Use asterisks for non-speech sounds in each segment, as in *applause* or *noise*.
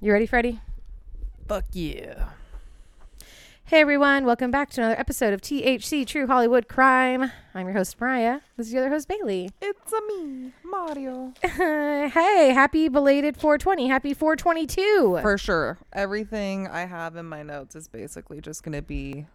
You ready, Freddie? Fuck yeah. Hey everyone, welcome back to another episode of THC True Hollywood Crime. I'm your host Mariah. This is your other host Bailey. *laughs* It's a me, Mario. hey, happy belated 420. Happy 422. For sure. Everything I have in my notes is basically just going to be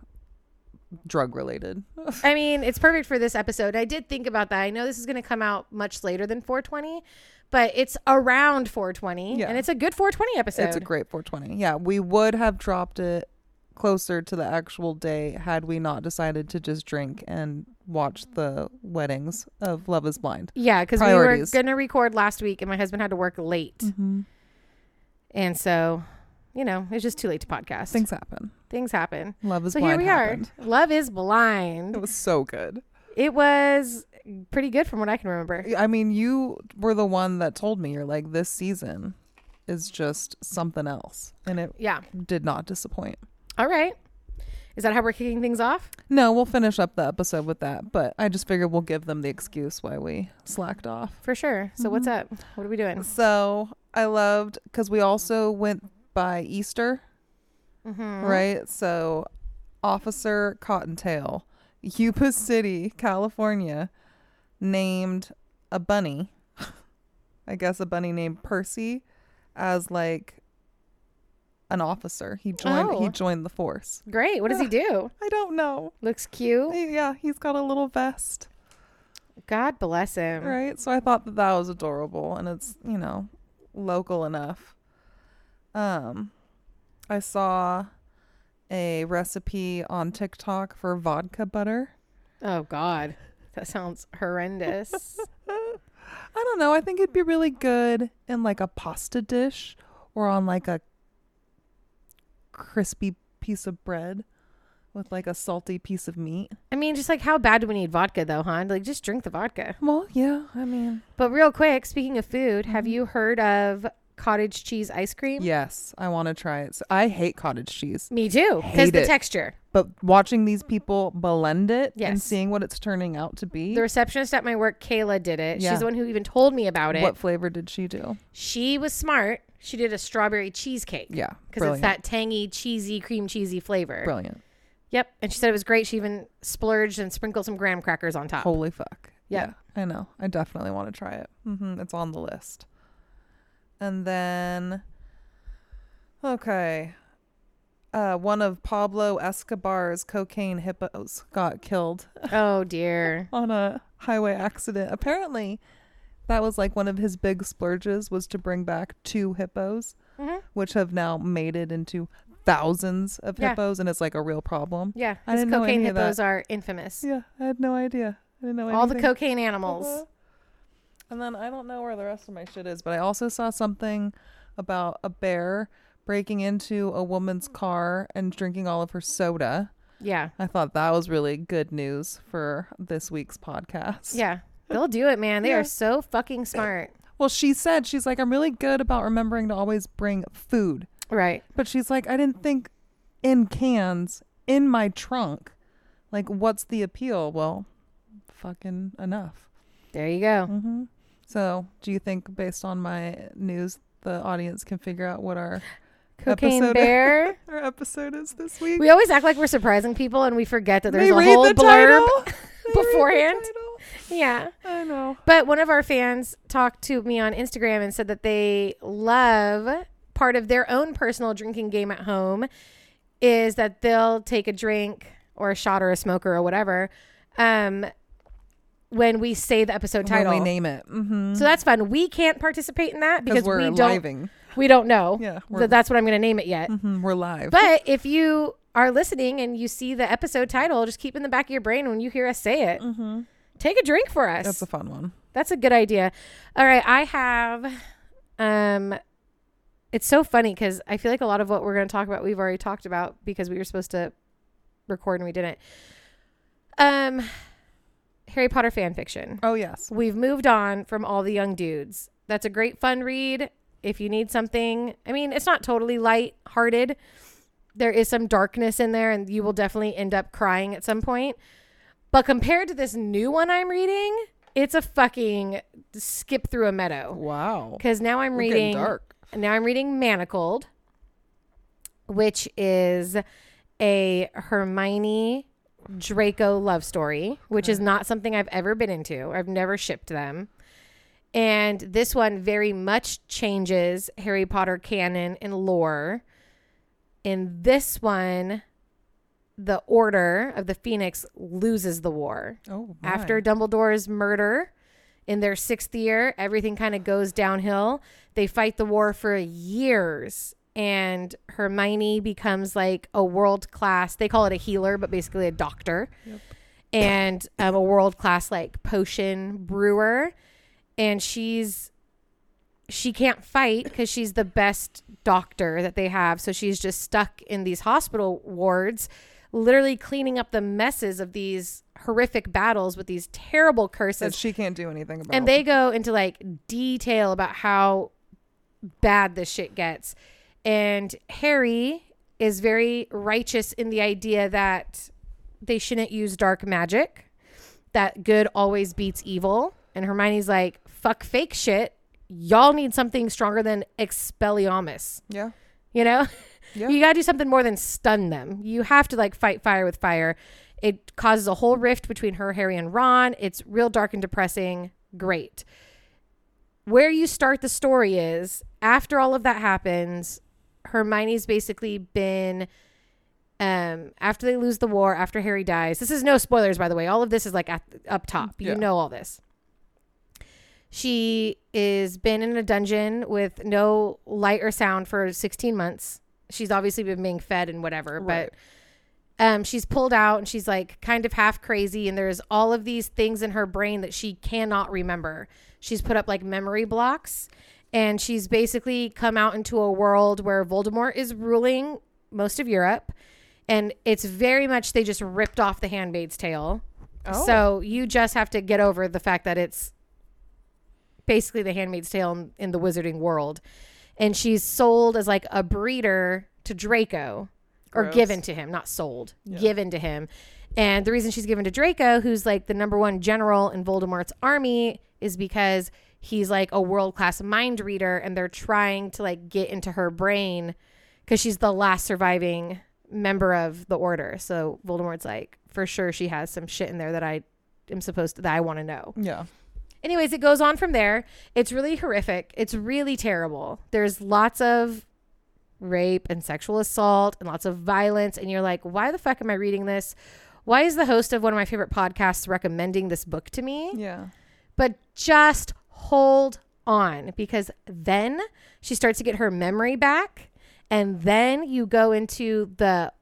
drug related. *laughs* I mean, it's perfect for this episode. I did think about that. I know this is going to come out much later than 420, but it's around 420 Yeah. and it's a good 420 episode. It's a great 420. Yeah, we would have dropped it closer to the actual day had we not decided to just drink and watch the weddings of Love is Blind. yeah, because we were going to record last week and my husband had to work late. Mm-hmm. And so, you know, it's just too late to podcast. Things happen. Things happen. Love is So here we happened. are. Love is blind. It was so good. It was pretty good from what I can remember. I mean, you were the one that told me you're like this season is just something else, and it Yeah. did not disappoint. All right. Is that how we're kicking things off? No, we'll finish up the episode with that, but I just figured we'll give them the excuse why we slacked off. For sure. So what's Mm-hmm. up? What are we doing? So I loved because we also went by Easter, Mm-hmm. right? So Officer Cottontail, Yuba City, California, named a bunny, *laughs* I guess a bunny named Percy, as like an officer. He joined. He Oh. joined the force. Great. What does he do? I don't know. Looks cute. Yeah, he's got a little vest. God bless him. Right. So I thought that that was adorable and it's, you know, local enough. Um I saw a recipe on TikTok for vodka butter. Oh God. That sounds horrendous. *laughs* I don't know. I think it'd be really good in like a pasta dish or on like a crispy piece of bread with like a salty piece of meat. I mean, just like how bad do we need vodka though, huh? Like just drink the vodka. Well, yeah, I mean, But real quick, speaking of food, have Mm-hmm. you heard of cottage cheese ice cream? yes, I want to try it. So I hate cottage cheese. Me too. Because Hate the it. texture. But watching these people blend it and Yes. seeing what it's turning out to be. The receptionist at my work, Kayla, did it. Yeah. She's the one who even told me about it. What flavor did she do? She was smart. She did a strawberry cheesecake. Yeah, Because it's brilliant. that tangy, cheesy, cream cheesy flavor. brilliant. Yep. And she said it was great. She even splurged and sprinkled some graham crackers on top. Holy fuck. Yeah. I know. I definitely want to try it. hmm It's on the list. And then, okay. Uh, one of Pablo Escobar's cocaine hippos got killed *laughs* Oh, dear. on a highway accident. Apparently, that was like one of his big splurges was to bring back two hippos, hmm which have now mated into thousands of Yeah. hippos, and it's like a real problem. Yeah. I His didn't cocaine hippos are infamous. Yeah, I had no idea. I didn't know All the cocaine animals. Uh-huh. And then I don't know where the rest of my shit is, but I also saw something about a bear breaking into a woman's car and drinking all of her soda. Yeah. I thought that was really good news for this week's podcast. Yeah. They'll do it, man. They Yeah. are so fucking smart. Well, she said she's like I'm really good about remembering to always bring food. Right. But she's like I didn't think in cans in my trunk. Like what's the appeal? Well, fucking enough. There you go. hmm So, do you think, based on my news, the audience can figure out what our Cocaine episode- *laughs* bear. our episode is this week? We always act like we're surprising people and we forget that there's they a whole the blurb. title. *laughs* They read the beforehand. Yeah. I know. But one of our fans talked to me on Instagram and said that they love part of their own personal drinking game at home is that they'll take a drink or a shot or a smoker or whatever um, when we say the episode title. When we name it. Mm-hmm. so that's fun. We can't participate in that because because we're we don't living. we don't know Yeah, we're, that's what I'm going to name it yet. mhm, we're live. But if you are listening and you see the episode title, just keep in the back of your brain when you hear us say it. mm-hmm. Take a drink for us. That's a fun one. That's a good idea. All right, I have um it's so funny cuz I feel like a lot of what we're going to talk about we've already talked about because we were supposed to record and we didn't. Um Harry Potter fan fiction. Oh yes. We've moved on from all the young dudes. That's a great fun read if you need something. I mean, it's not totally light-hearted. There is some darkness in there and you will definitely end up crying at some point. But compared to this new one I'm reading, it's a fucking skip through a meadow. Wow. Because now I'm We're reading dark. now I'm reading Manacled, which is a Hermione Draco love story, which is not something I've ever been into. I've never shipped them. And this one very much changes Harry Potter canon and lore. In this one, the Order of the Phoenix loses the war. Oh, my. After Dumbledore's murder in their sixth year, everything kind of goes downhill. They fight the war for years, and Hermione becomes like a world class, they call it a healer, but basically a doctor, and um, a world class like potion brewer. And she's she can't fight because she's the best doctor that they have. So she's just stuck in these hospital wards, literally cleaning up the messes of these horrific battles with these terrible that curses. she can't do anything about. And they go into like detail about how bad this shit gets. And Harry is very righteous in the idea that they shouldn't use dark magic, that good always beats evil. And Hermione's like, fuck fake shit. Y'all need something stronger than Expelliarmus. yeah, You know? *laughs* Yeah. You got to do something more than stun them. You have to like fight fire with fire. It causes a whole rift between her, Harry, and Ron. It's real dark and depressing. Great. Where you start the story is after all of that happens, Hermione's basically been um after they lose the war, after Harry dies. This is no spoilers by the way. All of this is like at, up top. You Yeah. know all this. She is been in a dungeon with no light or sound for 16 months. She's obviously been being fed and whatever, Right. but um, she's pulled out and she's like kind of half crazy. And there's all of these things in her brain that she cannot remember. She's put up like memory blocks and she's basically come out into a world where Voldemort is ruling most of Europe. And it's very much they just ripped off the Handmaid's Tale. Oh. So you just have to get over the fact that it's basically the Handmaid's Tale in, in the wizarding world. And she's sold as like a breeder to Draco or Gross. given to him, not sold, Yeah. given to him. And the reason she's given to Draco, who's like the number one general in Voldemort's army, is because he's like a world class mind reader and they're trying to like get into her brain because she's the last surviving member of the order. So Voldemort's like, for sure she has some shit in there that I am supposed to, that I want to know. yeah, Anyways, it goes on from there. It's really horrific. It's really terrible. There's lots of rape and sexual assault and lots of violence. And you're like, why the fuck am I reading this? Why is the host of one of my favorite podcasts recommending this book to me? yeah. But just hold on because then she starts to get her memory back. And then you go into the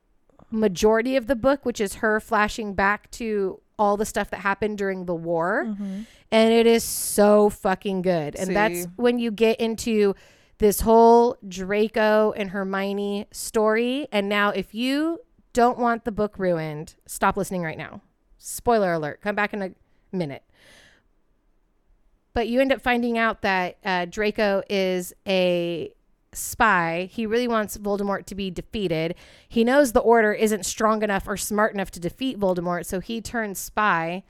majority of the book, which is her flashing back to all the stuff that happened during the war. Mm-hmm. And it is so fucking good. And that's when you get into this whole Draco and Hermione story. And now, if you don't want the book ruined, stop listening right now. Spoiler alert. Come back in a minute. But you end up finding out that uh, Draco is a spy. He really wants Voldemort to be defeated. He knows the Order isn't strong enough or smart enough to defeat Voldemort, so he turns spy.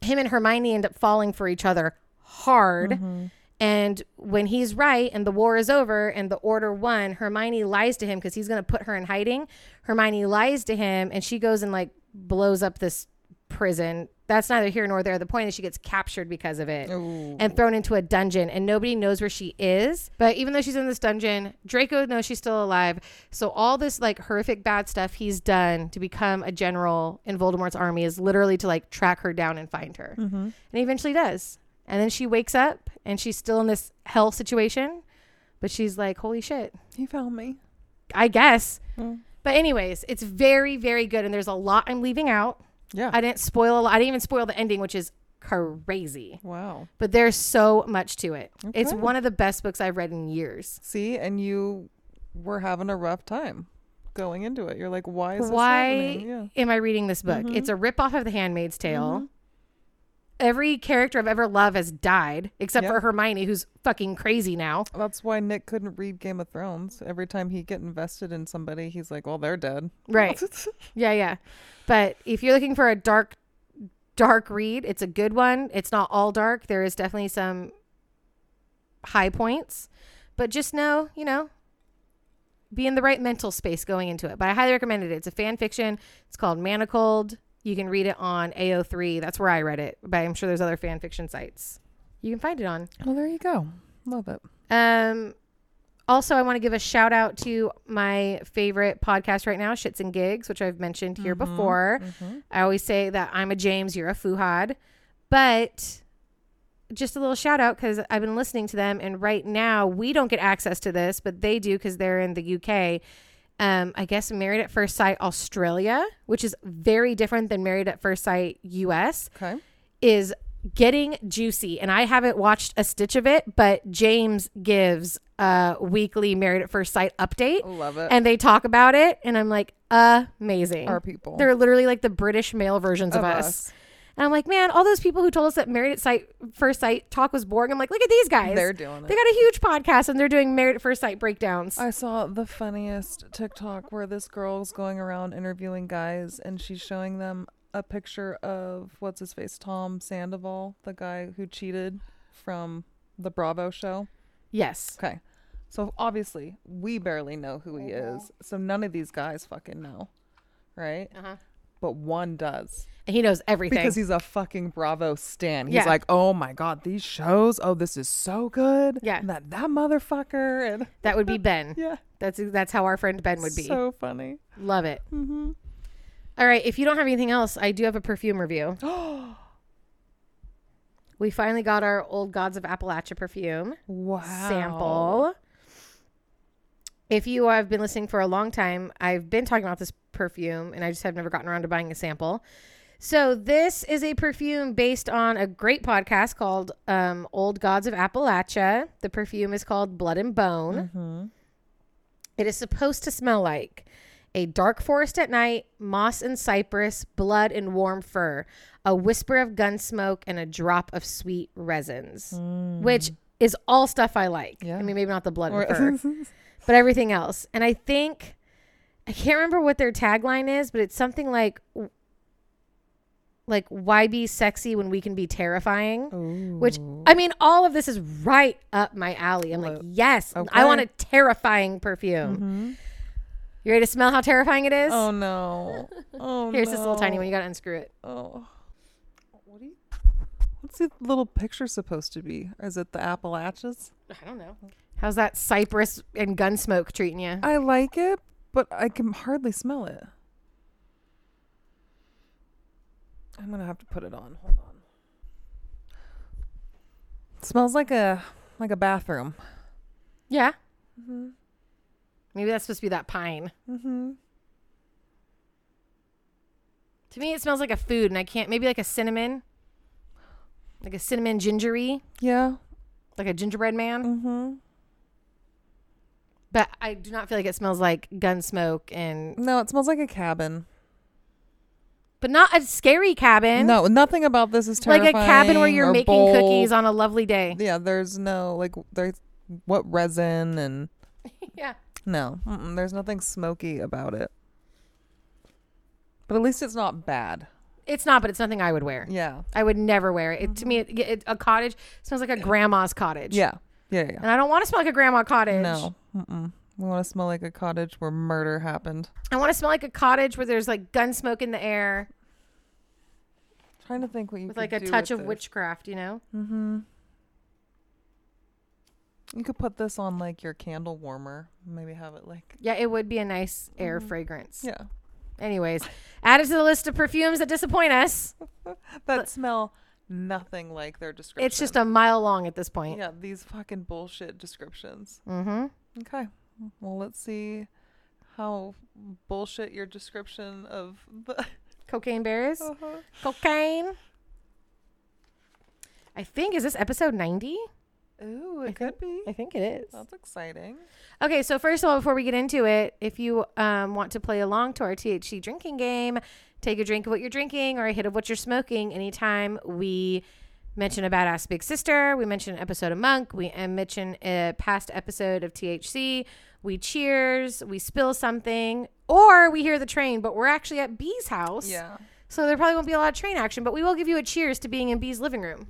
Him and Hermione end up falling for each other hard. Mm-hmm. And when he's right and the war is over and the order won, Hermione lies to him because he's going to put her in hiding. Hermione lies to him and she goes and like blows up this prison. That's neither here nor there. The point is she gets captured because of it Ooh. and thrown into a dungeon and nobody knows where she is. But even though she's in this dungeon, Draco knows she's still alive. So all this like horrific bad stuff he's done to become a general in Voldemort's army is literally to like track her down and find her. Mm-hmm. And he eventually does. And then she wakes up and she's still in this hell situation. But she's like, holy shit, He found me. I guess. Mm. But, anyways, it's very, very good. And there's a lot I'm leaving out. Yeah. I didn't spoil a lot. I didn't even spoil the ending, which is crazy. wow. But there's so much to it. It's one of the best books I've read in years. See, and you were having a rough time going into it. You're like, why is this Why happening? Yeah. am I reading this book? Mhm. It's a ripoff of The Handmaid's Tale. Mhm. Every character I've ever loved has died, except Yeah. for Hermione, who's fucking crazy now. That's why Nick couldn't read Game of Thrones. Every time he get invested in somebody, he's like, "Well, they're dead." Right. *laughs* Yeah, yeah. But if you're looking for a dark, dark read, it's a good one. It's not all dark. There is definitely some high points, But just know, you know, be in the right mental space going into it. But I highly recommend it. It's a fan fiction. It's called Manacled. You can read it on AO3. That's where I read it. But I'm sure there's other fan fiction sites. You can find it on. Well, there you go. Love it. Um, also, I want to give a shout out to my favorite podcast right now, Shits and Gigs, which I've mentioned here before. I always say that I'm a James, you're a Fuhad, but just a little shout out because I've been listening to them, and right now we don't get access to this, but they do because they're in the UK. Um, I guess Married at First Sight Australia, which is very different than Married at First Sight US Okay. is getting juicy and i haven't watched a stitch of it but james gives a weekly married at first sight update Love it. and they talk about it and i'm like amazing Our people. they're literally like the british male versions of, Of us. us. And i'm like man all those people who told us that married at sight first sight talk was boring i'm like look at these guys They're doing they got a huge podcast and they're doing married at first sight breakdowns I saw the funniest TikTok where this girl's going around interviewing guys and she's showing them a picture of what's his face, Tom Sandoval, the guy who cheated from the Bravo show. yes Okay. So obviously, we barely know who he is. So none of these guys fucking know. Right? uh-huh. But one does. and he knows everything Because he's a fucking Bravo stan. He's Yeah. like, "Oh my god, these shows. Oh, this is so good." Yeah. That that motherfucker and *laughs* that would be ben *laughs* yeah. that's that's how our friend ben would be So funny. love it Mm-hmm. All right, if you don't have anything else, I do have a perfume review. *gasps* we finally got our Old Gods of Appalachia perfume Wow. sample. If you have been listening for a long time, I've been talking about this perfume and I just have never gotten around to buying a sample. So, this is a perfume based on a great podcast called um, Old Gods of Appalachia. The perfume is called Blood and Bone. Mm-hmm. It is supposed to smell like a dark forest at night, moss and cypress, blood and warm fur, a whisper of gun smoke, and a drop of sweet resins, which is all stuff I like. Mm. Yeah. I mean, maybe not the blood and Or- fur, *laughs* but everything else. And I think, I can't remember what their tagline is, but it's something like, like, why be sexy when we can be terrifying? Which, I mean, all of this is right up my alley. I'm like, yes, I want a terrifying perfume. Mm-hmm. You ready to smell how terrifying it is? oh no. *laughs* Oh Here's this little tiny one. You got to unscrew it. Oh. What do you What's the little picture supposed to be? Is it the Appalachians? I don't know. How's that cypress and gun smoke treating you? I like it, but I can hardly smell it. I'm gonna have to put it on. Hold on. smells like a like a bathroom. Yeah. Mm-hmm. Maybe that's supposed to be that pine. Mm-hmm. To me, it smells like a food, and I can't. Maybe like a cinnamon, like a cinnamon gingery, Yeah. like a gingerbread man. Mm-hmm. But I do not feel like it smells like gun smoke and, No, it smells like a cabin. but not a scary cabin. No, nothing about this is terrifying. like a cabin where you're or making bold. cookies on a lovely day. Yeah, there's no like there's what resin and *laughs* yeah. no, mm-mm, there's nothing smoky about it. But at least it's not bad. It's not, but it's nothing I would wear. Yeah, I would never wear it. it to me, it, mm-hmm. it, a cottage smells like a grandma's cottage. yeah, yeah, yeah. And I don't want to smell like a grandma cottage. No, mm-mm. we want to smell like a cottage where murder happened. I want to smell like a cottage where there's like gun smoke in the air trying to think what you with like a touch of this. witchcraft, you know? Mm-hmm. You could put this on like your candle warmer. Maybe have it like Yeah, it would be a nice air Mhm. fragrance. yeah Anyways, add it to the list of perfumes that disappoint us. *laughs* that smell nothing like their description. It's just a mile long at this point. yeah these fucking bullshit descriptions. Mm-hmm. Okay. Well, let's see how bullshit your description of the. *laughs* Cocaine bears. Uh-huh. Cocaine. I think, is this episode 90? Ooh, I it could be. I think it is. That's exciting. Okay, so first of all, before we get into it, if you um, want to play along to our THC drinking game, take a drink of what you're drinking or a hit of what you're smoking anytime we mention a badass big sister, we mention an episode of Monk, we mention a past episode of THC, we cheers, we spill something, or we hear the train, but we're actually at B's house. Yeah. So there probably won't be a lot of train action, but we will give you a cheers to being in B's living room.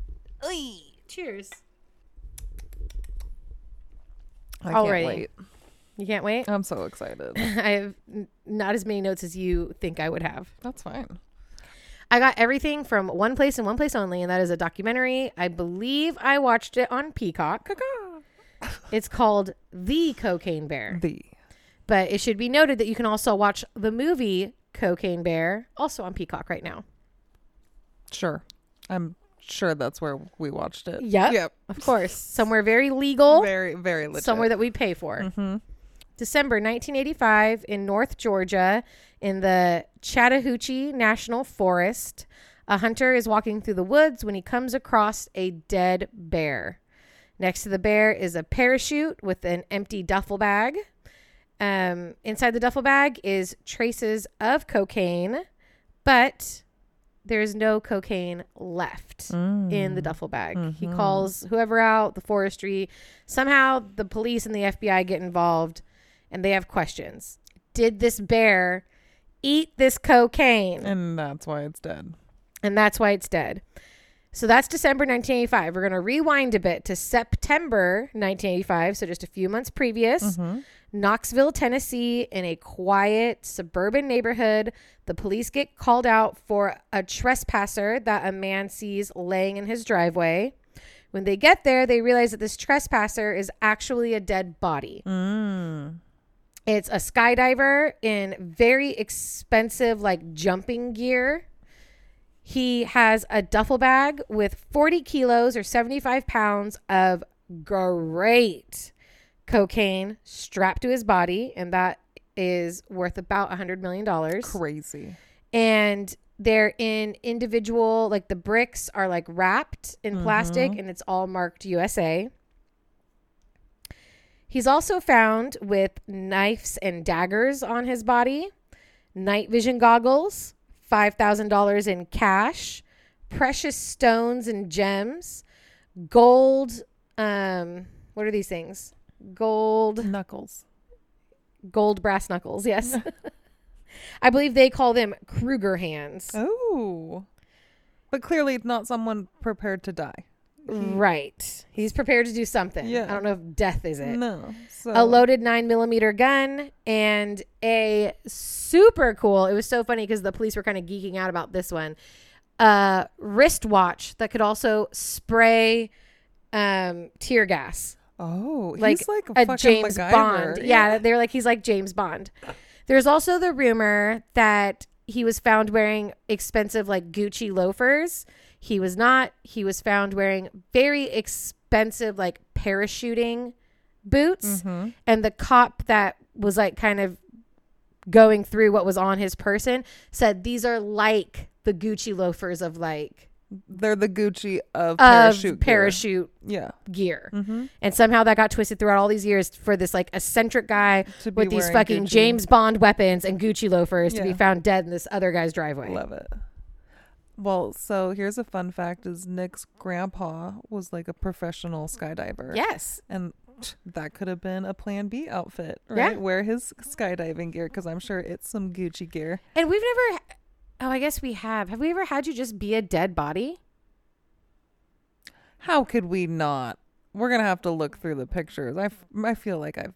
Cheers. I Already. can't wait. You can't wait. I'm so excited. *laughs* I have n- not as many notes as you think I would have. That's fine. I got everything from one place and one place only, and that is a documentary. I believe I watched it on Peacock. It's called The Cocaine Bear. The But it should be noted that you can also watch the movie Cocaine Bear, also on Peacock right now. sure. I'm sure that's where we watched it. Yep. Yep. Of course. Somewhere very legal, Very very legit. somewhere that we pay for. Mm-hmm. December 1985 in North Georgia in the Chattahoochee National Forest. A hunter is walking through the woods when he comes across a dead bear. Next to the bear is a parachute with an empty duffel bag. Um, inside the duffel bag is traces of cocaine, but there's no cocaine left in the duffel bag. He calls whoever out, the forestry. Somehow the police and the FBI get involved and they have questions. Did this bear eat this cocaine? And that's why it's dead. And that's why it's dead. So that's December 1985. We're going to rewind a bit to September 1985, so just a few months previous. Mm-hmm. Knoxville, Tennessee, in a quiet suburban neighborhood, the police get called out for a trespasser that a man sees laying in his driveway. When they get there, they realize that this trespasser is actually a dead body. Mm. It's a skydiver in very expensive, like jumping gear. He has a duffel bag with 40 kilos or 75 pounds of great cocaine strapped to his body, and that is worth about a $100 million. Crazy. And they're in individual, like the bricks are like wrapped in plastic mm-hmm. and it's all marked USA. He's also found with knives and daggers on his body, night vision goggles, $5,000 in cash, precious stones and gems, gold. Um, what are these things? Gold, Knuckles. gold brass knuckles. Yes. *laughs* I believe they call them Krugerrands. Oh. But clearly it's not someone prepared to die. Right. He's prepared to do something. Yeah. I don't know if death is it. No. So a loaded nine millimeter gun and a super cool. It was so funny because the police were kind of geeking out about this one. A wristwatch that could also spray um, tear gas, Oh, like, he's like a, a fucking James MacGyver. Bond. Yeah. they're like he's like James Bond. There's also the rumor that he was found wearing expensive like Gucci loafers. He was not. He was found wearing very expensive like parachuting boots. Mm-hmm. And the cop that was like kind of going through what was on his person said these are like the Gucci loafers of like They're the Gucci of of parachute. parachute, gear. gear. Mm-hmm. And somehow that got twisted throughout all these years for this like eccentric guy with these fucking Gucci. James Bond weapons and Gucci loafers to be found dead in this other guy's driveway. Love it. Well, so here's a fun fact: is Nick's grandpa was like a professional skydiver. Yes. and *sniffs* that could have been a Plan B outfit, Yeah. right? Wear his skydiving gear because I'm sure it's some Gucci gear. And we've never Oh, I guess we have. Have we ever had you just be a dead body? How could we not? We're gonna have to look through the pictures. I, f- I feel like I've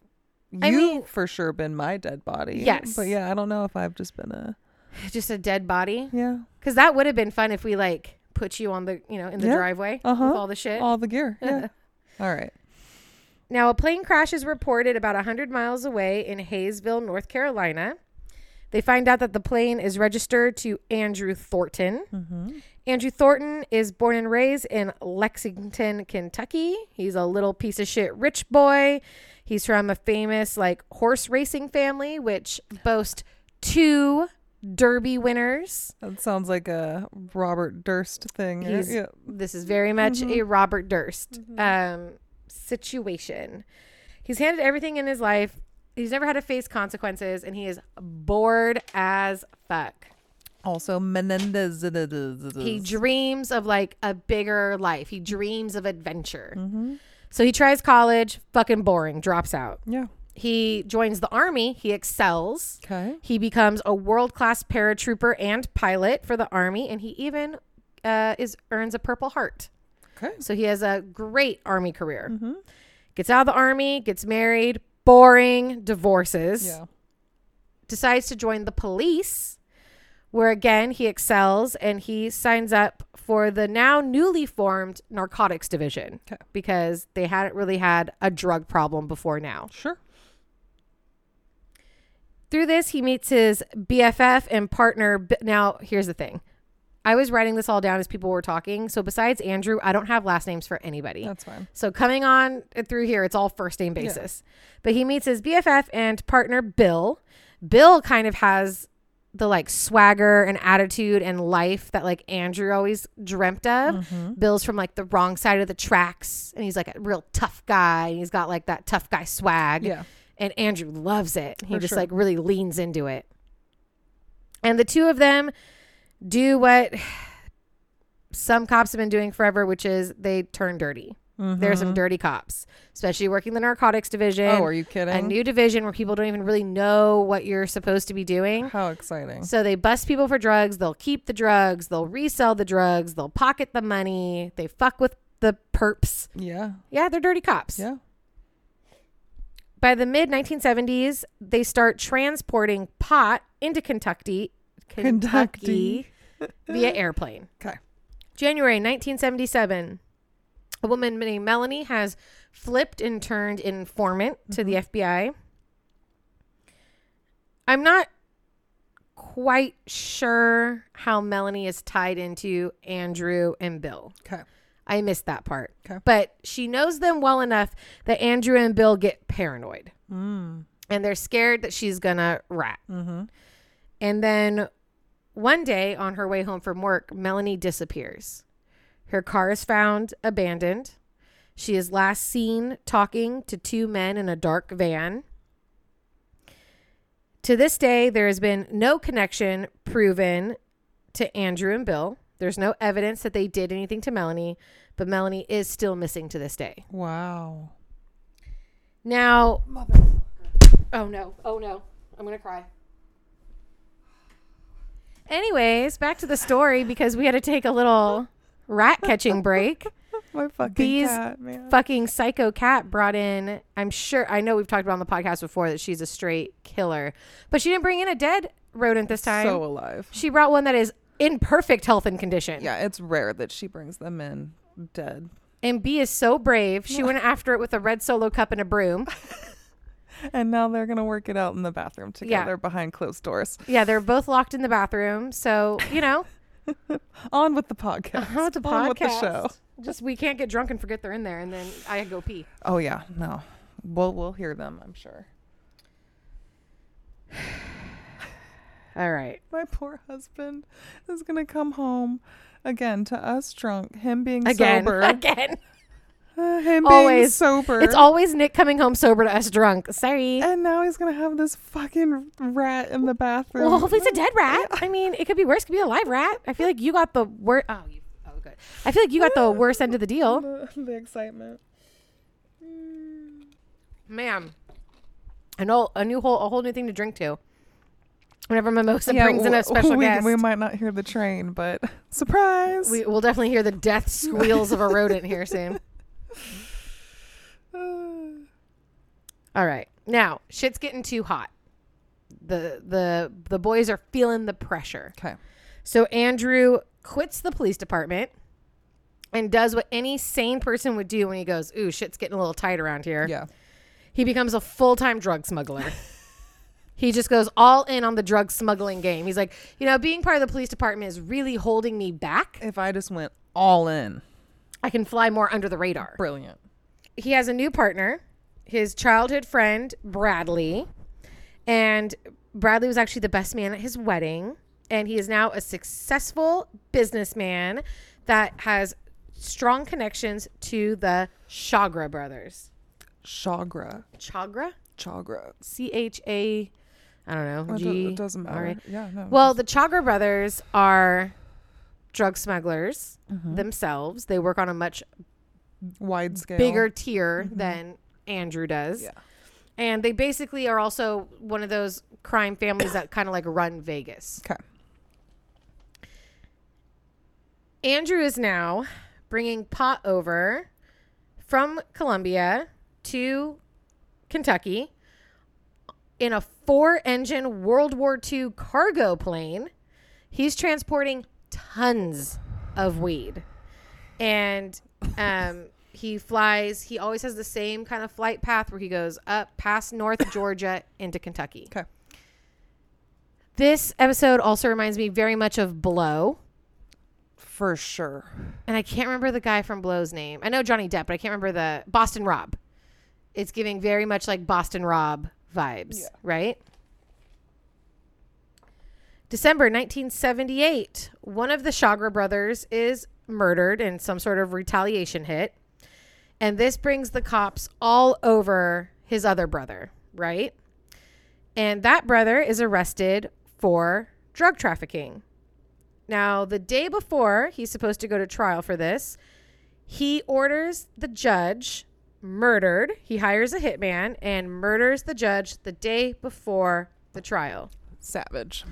you I mean- for sure been my dead body. Yes. but yeah, I don't know if I've just been a *sighs* Just a dead body? yeah Cuz that would have been fun if we like put you on the, you know, in the Yeah. driveway Uh-huh. with all the shit. all the gear. *laughs* Yeah. all right. Now, a plane crash is reported about 100 miles away in Hayesville, North Carolina. They find out that the plane is registered to Andrew Thornton. Mm-hmm. Andrew Thornton is born and raised in Lexington, Kentucky. He's a little piece of shit rich boy. He's from a famous like horse racing family, which boasts two Derby winners. That sounds like a Robert Durst thing. He's- yeah. This is very much a Robert Durst um, situation. He's handed everything in his life. He's never had to face consequences, and he is bored as fuck. Also, Menendez. He dreams of like a bigger life. He dreams of adventure. mm-hmm. So he tries college, fucking boring, drops out. Yeah. He joins the army. He excels. Okay. He becomes a world class paratrooper and pilot for the army, and he even uh, is earns a Purple Heart. Okay. So he has a great army career. Mm-hmm. Gets out of the army, gets married, boring, divorces, Yeah. decides to join the police, where again he excels and he signs up for the now newly formed narcotics division 'Kay. because they hadn't really had a drug problem before now. Sure. Through this, he meets his BFF and partner. Now, here's the thing. I was writing this all down as people were talking. So, besides Andrew, I don't have last names for anybody. That's fine. So, coming on through here, it's all first name Yeah. basis. But he meets his BFF and partner, Bill. Bill kind of has the like swagger and attitude and life that like Andrew always dreamt of. Mm-hmm. Bill's from like the wrong side of the tracks and he's like a real tough guy. And he's got like that tough guy swag Yeah. And Andrew loves it. He For just sure. like really leans into it. And the two of them do what *sighs* some cops have been doing forever, which is they turn dirty. There are some mm-hmm. dirty cops, especially working the narcotics division. Oh, are you kidding? a new division where people don't even really know what you're supposed to be doing. How exciting. So they bust people for drugs. They'll keep the drugs. They'll resell the drugs. They'll pocket the money. They fuck with the perps. Yeah. Yeah, they're dirty cops. Yeah. By the mid 1970s, they start transporting pot into Kentucky, Kentucky via airplane. *laughs* 'Kay. January 1977, a woman named Melanie has flipped and turned informant to the mm-hmm. FBI. I'm not quite sure how Melanie is tied into Andrew and Bill. Okay. I missed that part. 'Kay. But she knows them well enough that Andrew and Bill get paranoid Mm. and they're scared that she's gonna rat. Mm-hmm. And then one day on her way home from work, Melanie disappears. Her car is found abandoned. She is last seen talking to two men in a dark van. To this day, there has been no connection proven to Andrew and Bill. There's no evidence that they did anything to Melanie, but Melanie is still missing to this day. Wow. Now, oh no, oh no, I'm gonna cry. Anyways, back to the story because we had to take a little rat catching break. *laughs* My fucking These cat, man. Fucking psycho cat brought in. I'm sure. I know we've talked about on the podcast before that she's a straight killer, but she didn't bring in a dead rodent this time. so alive. she brought one that is in perfect health and condition. Yeah, it's rare that she brings them in dead. And B is so brave. She went after it with a red solo cup and a broom. *laughs* And now they're gonna work it out in the bathroom Yeah. together behind closed doors. Yeah, they're both locked in the bathroom. So, you know, *laughs* On with the podcast. *laughs* on with the podcast. On with the show. Just we can't get drunk and forget they're in there and then I go pee. Oh yeah, no. We'll we'll hear them, I'm sure. *sighs* *sighs* *sighs* All right. My poor husband is gonna come home again to us drunk, him being Again. sober. *laughs* Again. Uh, him being Always. sober. It's always Nick coming home sober to us drunk. Sorry. and now he's gonna have this fucking rat in the bathroom. Well, hopefully it's a dead rat. *laughs* I mean, it could be worse. It could be a live rat. I feel like you got the worst. Oh, you. Oh, good. I feel like you got the *laughs* worst end of the deal, the, the excitement. ma'am. A whole, a new whole, a whole new thing to drink to. Whenever Mimosa Yeah, brings in a special we, guest, we might not hear the train, but *laughs* surprise. we will definitely hear the death squeals of a rodent here soon. *laughs* All right. Now, shit's getting too hot. The the the boys are feeling the pressure. Okay. So Andrew quits the police department and does what any sane person would do when he goes, "Ooh, shit's getting a little tight around here." Yeah. He becomes a full-time drug smuggler. *laughs* he just goes all in on the drug smuggling game. He's like, "You know, being part of the police department is really holding me back. If I just went all in, I can fly more under the radar." brilliant. he has a new partner, his childhood friend Bradley, and Bradley was actually the best man at his wedding, and he is now a successful businessman that has strong connections to the Chagra brothers. Chagra. Chagra, Chagra. C H A, I don't know. It, G. it doesn't matter. right. Yeah, no. Well, the Chagra brothers are drug smugglers Mhm. themselves. They work on a much wide scale. bigger tier Mhm. than Andrew does. Yeah. And they basically are also one of those crime families that kind of like run Vegas. Okay. Andrew is now bringing pot over from Colombia to Kentucky in a four engine World War II cargo plane. He's transporting tons of weed. And um, he flies, he always has the same kind of flight path where he goes up past North *coughs* Georgia into Kentucky. Okay. This episode also reminds me very much of Blow. For sure. And I can't remember the guy from Blow's name. I know Johnny Depp, but I can't remember the Boston Rob. It's giving very much like Boston Rob vibes, Yeah. right? December 1978, one of the Chagra brothers is murdered in some sort of retaliation hit. And this brings the cops all over his other brother, right? And that brother is arrested for drug trafficking. Now, the day before he's supposed to go to trial for this, he orders the judge murdered. He hires a hitman and murders the judge the day before the trial. Savage.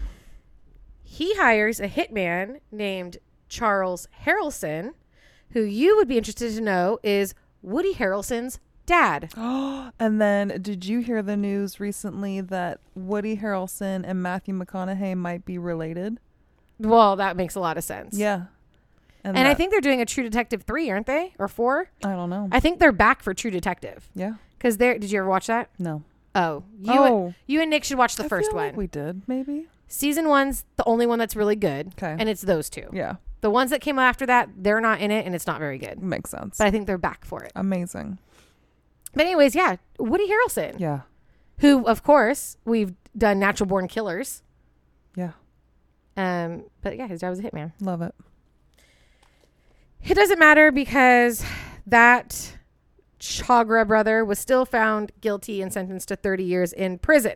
He hires a hitman named Charles Harrelson, who you would be interested to know is Woody Harrelson's dad. *gasps* and then, did you hear the news recently that Woody Harrelson and Matthew McConaughey might be related? Well, that makes a lot of sense. Yeah. And I that- think they're doing a True Detective 3, aren't they? Or 4? I don't know. I think they're back for True Detective. yeah. Cuz they're did you ever watch that? No. Oh, you Oh. and, you and Nick should watch the I first feel like one. we did, maybe. Season 1's the only one that's really good, Okay. and it's those two. yeah. The ones that came after that, they're not in it and it's not very good. Makes sense. But I think they're back for it. Amazing. But anyways, yeah, Woody Harrelson, Yeah. who of course we've done Natural Born Killers. Yeah. Um, but yeah, his dad was a hitman. Love it. It doesn't matter because that Chagra brother was still found guilty and sentenced to 30 years in prison.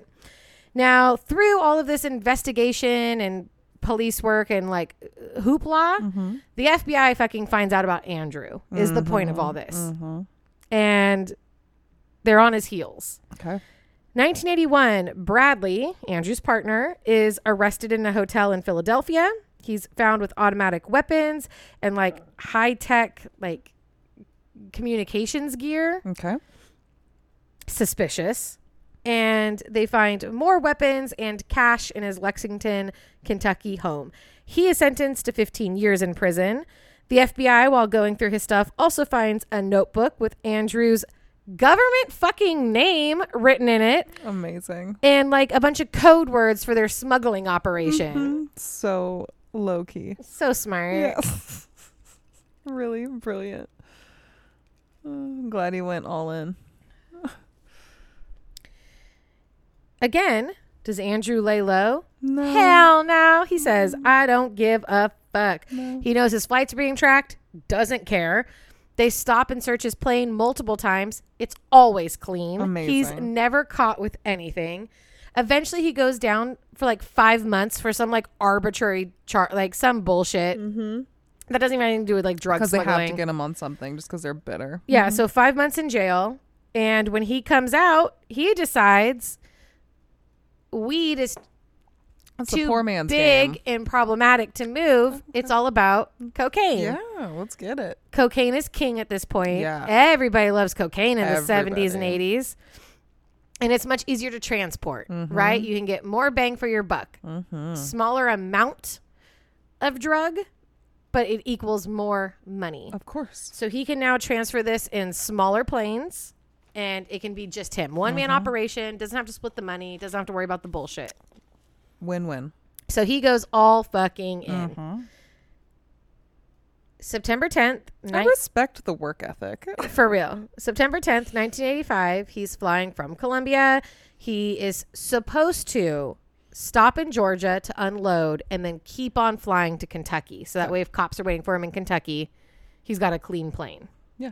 Now, through all of this investigation and police work and like hoopla, Mm-hmm. the FBI fucking finds out about Andrew, is the point of all this. Mm-hmm. And they're on his heels. Okay. 1981, Bradley, Andrew's partner, is arrested in a hotel in Philadelphia. He's found with automatic weapons and like high tech, like communications gear. Okay. Suspicious. And they find more weapons and cash in his Lexington, Kentucky home. He is sentenced to 15 years in prison. The FBI, while going through his stuff, also finds a notebook with Andrew's government fucking name written in it Amazing. and like a bunch of code words for their smuggling operation. Mhm. So low key. So smart. Yes. *laughs* really brilliant. I'm *sighs* glad he went all in. *sighs* Again, does Andrew lay low? No. Hell no. He says, I don't give a fuck. No. He knows his flights are being tracked, doesn't care. They stop and search his plane multiple times. It's always clean. He's never caught with anything. Eventually, he goes down for like five months for some like arbitrary chart, like some bullshit Mm-hmm. that doesn't even have anything to do with like drug Because they have to get him on something just because they're bitter. Yeah, so five months in jail. And when he comes out, he decides weed is That's too a poor man's big game. and problematic to move. It's all about cocaine. Yeah, let's get it. Cocaine is king at this point. Yeah. Everybody loves cocaine in the 70s and 80s. And it's much easier to transport, Mhm. right? You can get more bang for your buck. Mm-hmm. Smaller amount of drug, but it equals more money. Of course. So he can now transfer this in smaller planes and it can be just him. One man Mhm. operation, doesn't have to split the money, doesn't have to worry about the bullshit. Win-win. So he goes all fucking in. September 10th, I respect the work ethic. *laughs* for real. September 10th, 1985, he's flying from Colombia. He is supposed to stop in Georgia to unload and then keep on flying to Kentucky. So that way, if cops are waiting for him in Kentucky, he's got a clean plane. Yeah.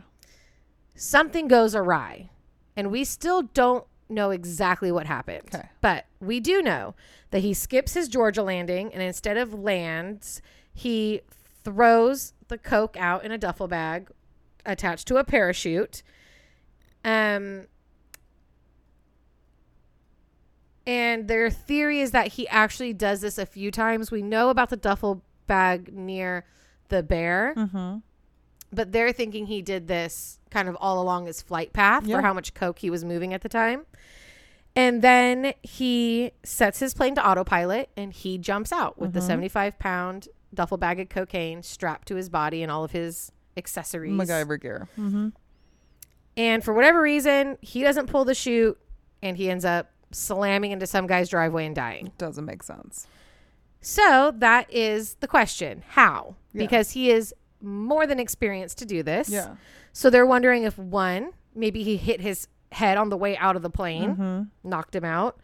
Something goes awry, and we still don't know exactly what happened. Okay. But we do know that he skips his Georgia landing and instead of lands, he throws the coke out in a duffel bag attached to a parachute. Um and their theory is that he actually does this a few times. We know about the duffel bag near the bear. Mm-hmm. but they're thinking he did this kind of all along his flight path Yeah. for how much coke he was moving at the time. And then he sets his plane to autopilot and he jumps out with the 75 pound duffel bag of cocaine strapped to his body and all of his accessories. MacGyver gear. Mm-hmm. And for whatever reason, he doesn't pull the chute and he ends up slamming into some guy's driveway and dying. Doesn't make sense. So that is the question how? Yeah. Because he is more than experienced to do this. Yeah. So they're wondering if one, maybe he hit his head on the way out of the plane, Mm-hmm. knocked him out.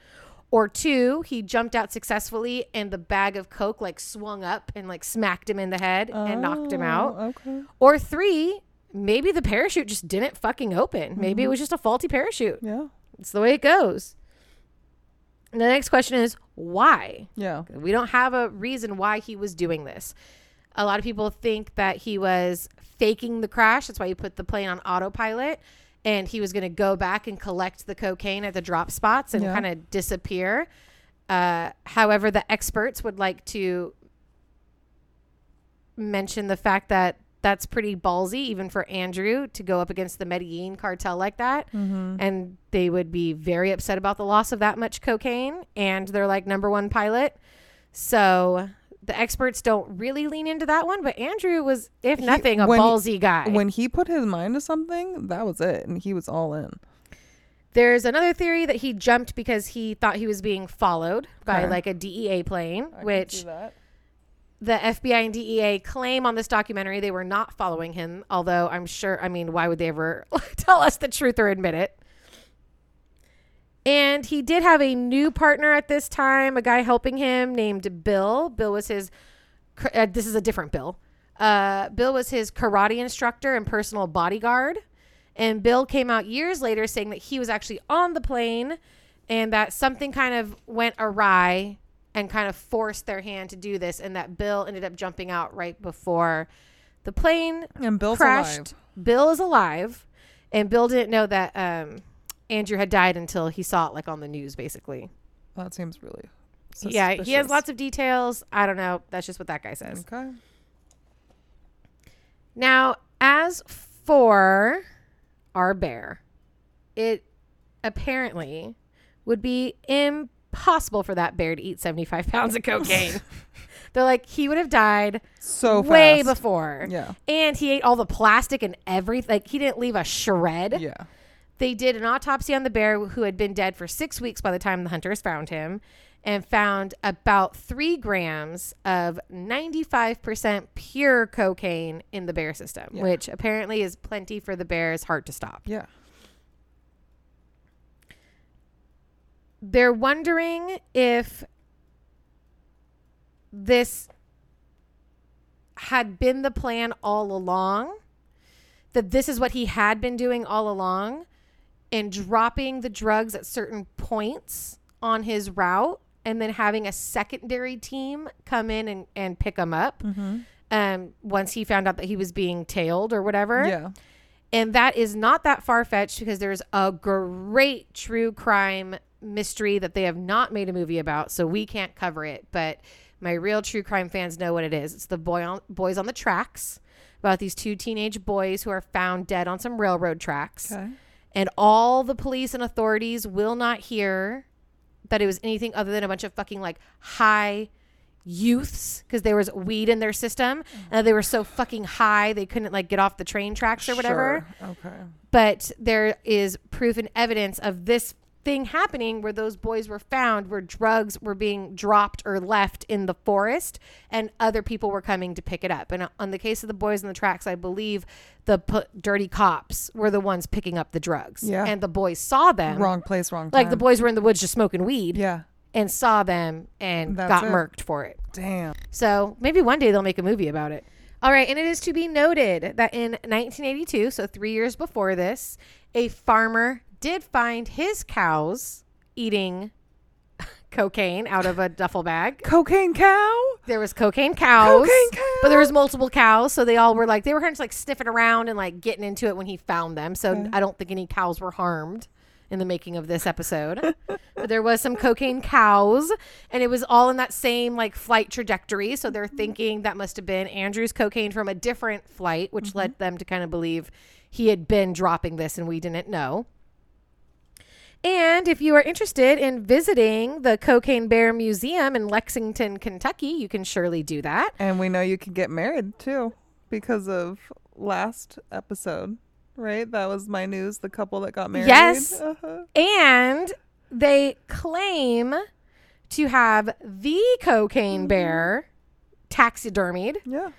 Or two, he jumped out successfully and the bag of Coke like swung up and like smacked him in the head and knocked him out. Oh, Okay. Or three, maybe the parachute just didn't fucking open. Maybe Mm-hmm. it was just a faulty parachute. Yeah. It's the way it goes. And the next question is why? Yeah. We don't have a reason why he was doing this. A lot of people think that he was faking the crash. That's why he put the plane on autopilot and he was going to go back and collect the cocaine at the drop spots and Yeah. kind of disappear. Uh, however, the experts would like to mention the fact that that's pretty ballsy, even for Andrew, to go up against the Medellin cartel like that. Mm-hmm. And they would be very upset about the loss of that much cocaine. And they're like number one pilot. So the experts don't really lean into that one. But Andrew was, if He- nothing, a when- ballsy guy. When he put his mind to something, that was it, and he was all in. There's another theory that he jumped because he thought he was being followed by Okay. like a DEA plane, which the FBI and DEA claim on this documentary they were not following him. Although I'm sure, I mean, why would they ever *laughs* tell us the truth or admit it? And he did have a new partner at this time, a guy helping him named Bill. Bill was his, uh, this is a different Bill. Uh, Bill was his karate instructor and personal bodyguard. And Bill came out years later saying that he was actually on the plane and that something kind of went awry and kind of forced their hand to do this. And that Bill ended up jumping out right before the plane And Bill's crashed. alive. Bill is alive. And Bill didn't know that um, Andrew had died until he saw it like on the news, basically. That seems really. Yeah, he has lots of details. I don't know. That's just what that guy says. Okay. Now, as for our bear, it apparently would be impossible for that bear to eat 75 pounds of cocaine. *laughs* They're like, he would have died So way fast. before. Yeah. And he ate all the plastic and everything. Like, he didn't leave a shred. Yeah. They did an autopsy on the bear who had been dead for six weeks by the time the hunters found him and found about three grams of 95% pure cocaine in the bear system, Yeah. which apparently is plenty for the bear's heart to stop. Yeah. They're wondering if this had been the plan all along, that this is what he had been doing all along, and dropping the drugs at certain points on his route, and then having a secondary team come in and, and pick him up. Mm-hmm. Um, once he found out that he was being tailed or whatever. Yeah. And that is not that far fetched because there's a great true crime mystery that they have not made a movie about, so we can't cover it. But my real true crime fans know what it is. It's the boy on, boys on the tracks about these two teenage boys who are found dead on some railroad tracks, Okay. And all the police and authorities will not hear that it was anything other than a bunch of fucking like high youths because there was weed in their system oh and they were so fucking high they couldn't like get off the train tracks or whatever Sure. Okay. but there is proof and evidence of this thing happening where those boys were found where drugs were being dropped or left in the forest and other people were coming to pick it up and on the case of the boys in the tracks i believe the pu- dirty cops were the ones picking up the drugs Yeah. and the boys saw them Wrong place, wrong time. like the boys were in the woods just smoking weed Yeah. and saw them and That's got it. murked for it Damn. so maybe one day they'll make a movie about it. All right, and it is to be noted that in 1982, so three years before this, a farmer did find his cows eating *laughs* cocaine out of a duffel bag. Cocaine cow. There was cocaine cows, Cocaine cow. but there was multiple cows, so they all were like they were kind of just like sniffing around and like getting into it when he found them. So Okay. I don't think any cows were harmed in the making of this episode. *laughs* but there was some cocaine cows, and it was all in that same like flight trajectory. So they're mm-hmm. thinking that must have been Andrew's cocaine from a different flight, which mm-hmm. led them to kind of believe he had been dropping this and we didn't know. And if you are interested in visiting the Cocaine Bear Museum in Lexington, Kentucky, you can surely do that. And we know you can get married too because of last episode, right? That was my news. The couple that got married. Yes. Uh-huh. And they claim to have the cocaine bear taxidermied, Yeah.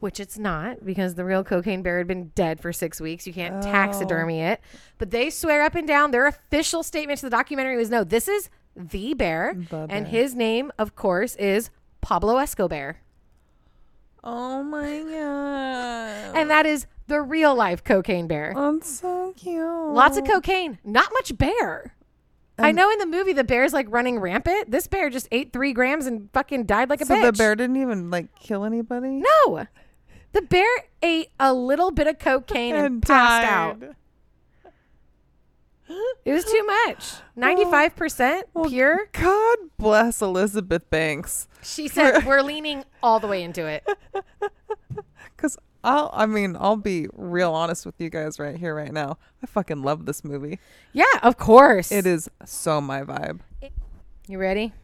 Which it's not because the real cocaine bear had been dead for six weeks. You can't Oh. taxidermy it. But they swear up and down their official statement to the documentary was no, this is the bear. The And bear. his name, of course, is Pablo EscoBear. Oh my god. And that is the real life cocaine bear. That's so cute. Lots of cocaine, not much bear. I know in the movie the bear's like running rampant. This bear just ate three grams and fucking died like a So bitch. the bear didn't even like kill anybody. No, the bear ate a little bit of cocaine and, passed out. It was too much. *gasps* Ninety-five percent pure. God bless Elizabeth Banks. She said we're leaning all the way into it. *laughs* Cause I'll, I mean, I'll be real honest with you guys right here, right now. I fucking love this movie. Yeah, of course. It is so my vibe. You ready?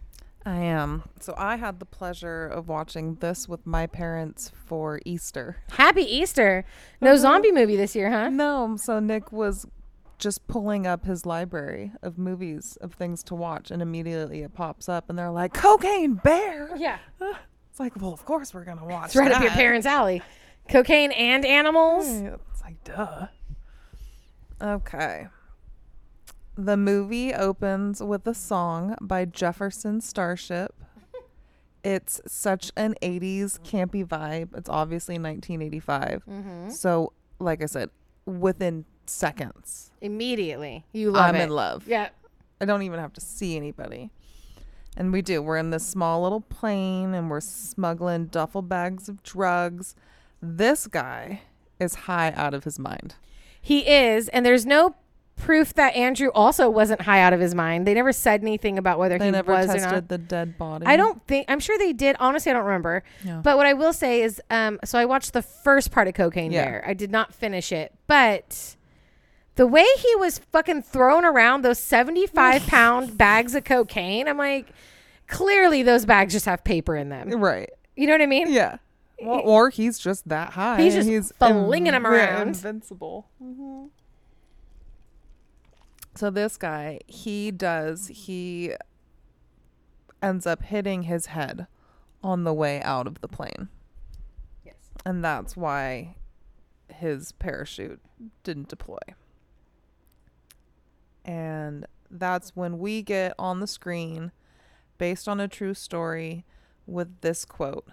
I am. So I had the pleasure of watching this with my parents for Easter. Happy Easter. No Uh-huh. zombie movie this year, huh? No, so Nick was just pulling up his library of movies of things to watch, and immediately it pops up, and they're like, "Cocaine Bear." Yeah. *laughs* It's like, well, of course we're gonna watch. It's right up your parents' alley. Cocaine and animals. It's like, duh. Okay. The movie opens with a song by Jefferson Starship. *laughs* It's such an 80s campy vibe. It's obviously 1985. Mm-hmm. So, like I said, within seconds, Immediately. You love I'm it. in love. Yeah. I don't even have to see anybody. And we do. We're in this small little plane and we're smuggling duffel bags of drugs. This guy is high out of his mind. He is, and there's no proof that Andrew also wasn't high out of his mind. They never said anything about whether They he never was or tested not. the dead body. I don't think. I'm sure they did. Honestly, I don't remember. Yeah. But what I will say is, um, so I watched the first part of Cocaine Yeah. Bear. I did not finish it, but the way he was fucking thrown around those 75 *laughs* pound bags of cocaine, I'm like, clearly those bags just have paper in them. Right. You know what I mean? Yeah. Well, or he's just that high. He's just he's flinging yeah, around. Invincible. Mm-hmm. So this guy, he does, he ends up hitting his head on the way out of the plane. Yes. And that's why his parachute didn't deploy. And that's when we get on the screen, based on a true story, with this quote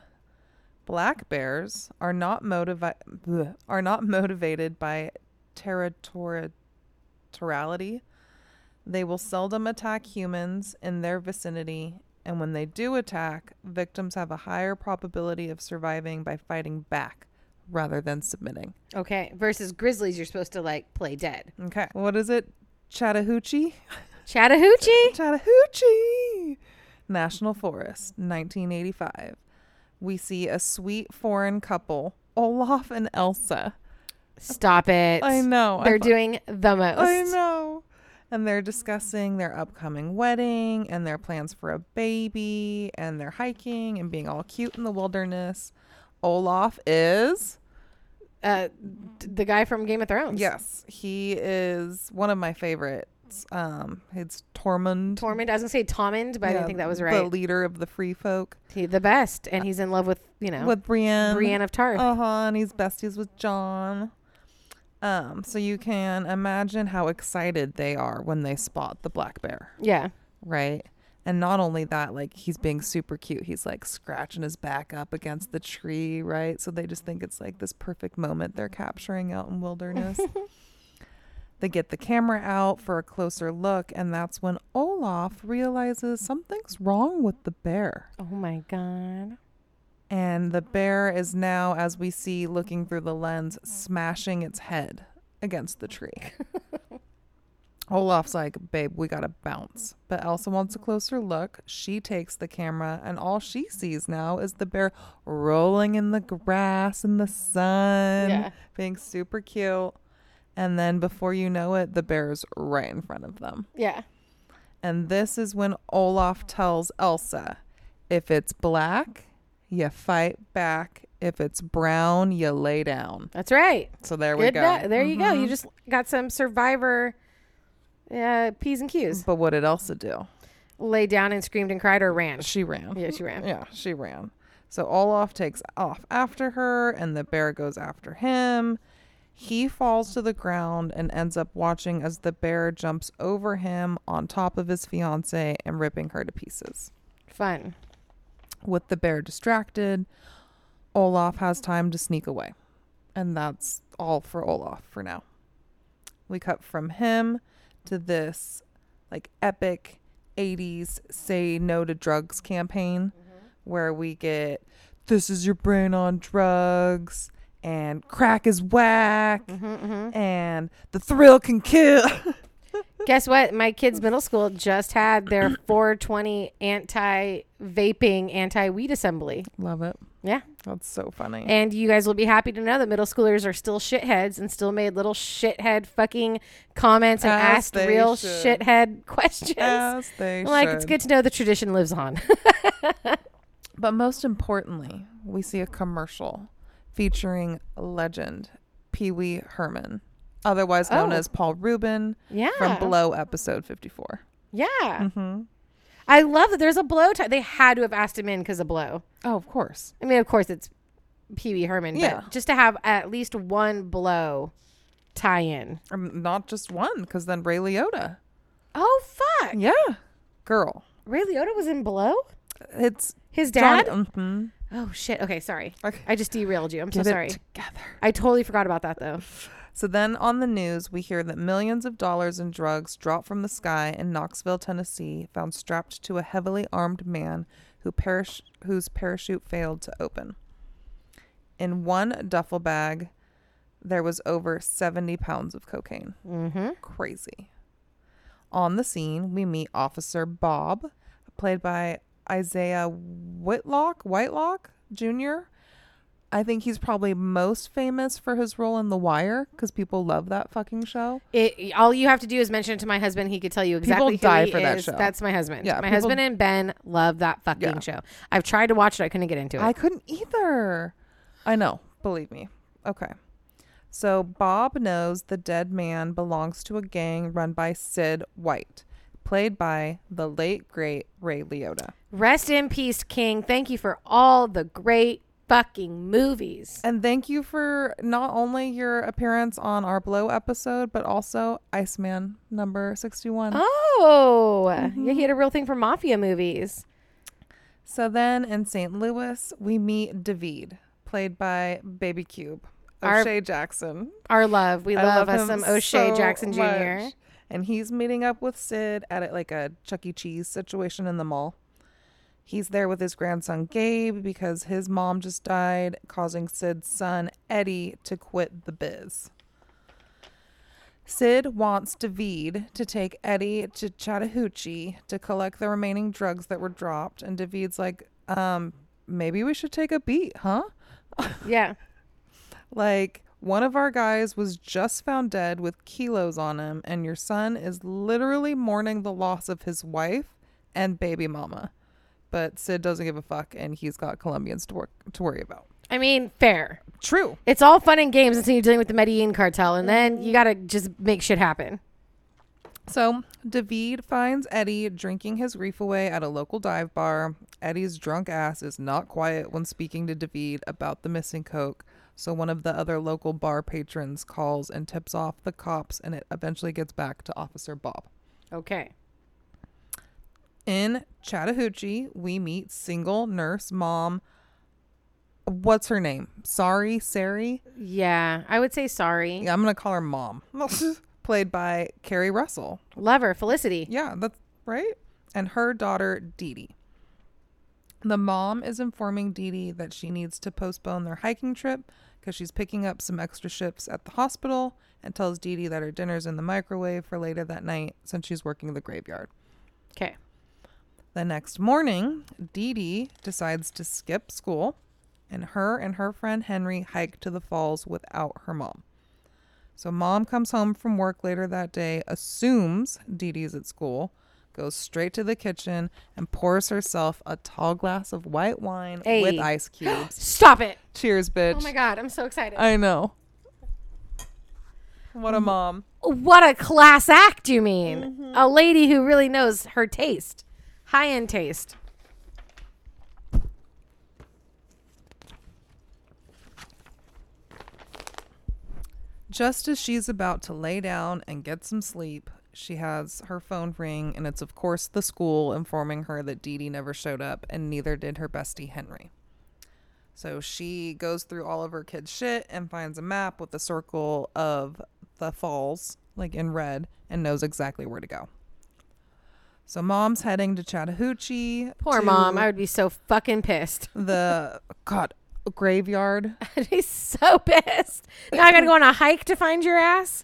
Black bears are not motivi- are not motivated by territoriality. They will seldom attack humans in their vicinity, and when they do attack, victims have a higher probability of surviving by fighting back rather than submitting. Okay. Versus grizzlies, you're supposed to like play dead. Okay. What is it? Chattahoochee? Chattahoochee. *laughs* Chattahoochee National Forest, 1985. We see a sweet foreign couple, Olaf and Elsa. Stop it. I know. They're fu- doing the most. I know. And they're discussing their upcoming wedding and their plans for a baby, and they're hiking and being all cute in the wilderness. Olaf is Uh, the guy from Game of Thrones. yes, he is one of my favorites. Um, it's Tormund. Tormund. I was gonna say Tormund, but I didn't think that was right. The leader of the free folk He the best, and he's in love with you know with Brienne. Brienne of Tarth. Uh huh. And he's besties with Jon. Um, so you can imagine how excited they are when they spot the black bear, yeah, right? And not only that, like he's being super cute. He's like scratching his back up against the tree, right? So they just think it's like this perfect moment they're capturing out in wilderness. *laughs* they get the camera out for a closer look, and that's when Olaf realizes something's wrong with the bear. Oh my god. And the bear is now, as we see looking through the lens, smashing its head against the tree. *laughs* Olaf's like, babe, we gotta bounce. But Elsa wants a closer look. She takes the camera, and all she sees now is the bear rolling in the grass in the sun, Yeah. being super cute. And then before you know it, the bear's right in front of them. Yeah. And this is when Olaf tells Elsa, if it's black, you fight back. If it's brown, you lay down. That's right. So there we Good. go. no- there you go. You Mhm. just got some survivor uh, P's and Q's. But what did Elsa do? Lay down and screamed and cried or ran. She ran. Yeah, she ran. Yeah, she ran. So Olaf takes off after her, and the bear goes after him. He falls to the ground and ends up watching as the bear jumps over him on top of his fiance and ripping her to pieces. Fun. With the bear distracted, Olaf has time to sneak away. And that's all for Olaf for now. We cut from him to this like epic 80s say no to drugs campaign where we get this is your brain on drugs and crack is whack Mm-hmm, and the thrill can kill. *laughs* Guess what? My kids' middle school just had their *clears throat* 420 anti vaping, anti weed assembly. Love it. Yeah. That's so funny. And you guys will be happy to know that middle schoolers are still shitheads and still made little shithead fucking comments and As asked they real should. shithead *laughs* questions. As they like, it's good to know the tradition lives on. *laughs* But most importantly, we see a commercial featuring legend Pee Wee Herman, otherwise known Oh. as Paul Rubin yeah. from Blow episode 54. yeah. Mm-hmm. I love that there's a blow tie. They had to have asked him in because of blow. Oh, of course. I mean, of course, it's Pee Wee Herman, Yeah. but just to have at least one blow tie in. Um, not just one, because then Ray Liotta. Oh, fuck. Yeah. Girl. Ray Liotta was in blow? It's His dad? Johnny- mhm. Oh, shit. Okay, sorry. Okay. I just derailed you. I'm Get so it sorry. together. I totally forgot about that, though. So then on the news, we hear that millions of dollars in drugs dropped from the sky in Knoxville, Tennessee, found strapped to a heavily armed man who perish- whose parachute failed to open. In one duffel bag, there was over 70 pounds of cocaine. Mm-hmm. Crazy. On the scene, we meet Officer Bob, played by Isiah Whitlock, Whitelock Jr. I think he's probably most famous for his role in The Wire because people love that fucking show. It, all you have to do is mention it to my husband. He could tell you exactly People die for that is. show. That's my husband. Yeah, my people- husband and Ben love that fucking Yeah. show. I've tried to watch it. I couldn't get into it. I couldn't either. I know, believe me. Okay. So Bob knows the dead man belongs to a gang run by Sid White, played by the late great Ray Liotta. Rest in peace, King. Thank you for all the great fucking movies. And thank you for not only your appearance on our Blow episode, but also Iceman number 61. Oh, Mm-hmm. yeah, he had a real thing for mafia movies. So then in St. Louis, we meet David, played by Baby Cube, Our- O'Shea Jackson. Our love. We love, him us some O'Shea so Jackson Jr. much. And he's meeting up with Sid at like a Chuck E. Cheese situation in the mall. He's there with his grandson Gabe because his mom just died, causing Sid's son Eddie to quit the biz. Sid wants David to take Eddie to Chattahoochee to collect the remaining drugs that were dropped, and David's like, um, maybe we should take a beat, huh? *laughs* Yeah. Like, one of our guys was just found dead with kilos on him, and your son is literally mourning the loss of his wife and baby mama. But Sid doesn't give a fuck, and he's got Colombians to work to worry about. I mean, fair. True. It's all fun and games until you're dealing with the Medellin cartel, and then you gotta just make shit happen. So David finds Eddie drinking his grief away at a local dive bar. Eddie's drunk ass is not quiet when speaking to David about the missing coke. So one of the other local bar patrons calls and tips off the cops, and it eventually gets back to Officer Bob. Okay. In Chattahoochee, we meet single nurse mom. What's her name? Sorry, Sari. Yeah, I would say sorry. Yeah, I'm gonna call her mom. *laughs* Played by Keri Russell. Love her, Felicity. Yeah, that's right. And her daughter Dee Dee. The mom is informing Dee Dee that she needs to postpone their hiking trip because she's picking up some extra shifts at the hospital and tells Dee Dee that her dinner's in the microwave for later that night since she's working in the graveyard. Okay. The next morning, Dee Dee decides to skip school, and her and her friend Henry hike to the falls without her mom. So, mom comes home from work later that day, assumes Dee Dee's at school, goes straight to the kitchen, and pours herself a tall glass of white wine with ice cubes. *gasps* Stop it. Cheers, bitch. Oh my god, I'm so excited. I know. What a mm. mom. what a class act, you mean? Mm-hmm. A lady who really knows her taste. High end taste. Just as she's about to lay down and get some sleep, she has her phone ring, and it's, of course, the school informing her that Dee Dee never showed up, and neither did her bestie Henry. So she goes through all of her kids' shit and finds a map with a circle of the falls, like in red, and knows exactly where to go. So mom's heading to Chattahoochee. Poor to mom. I would be so fucking pissed. *laughs* the God graveyard I'd be so pissed. Now I gotta go on a hike to find your ass.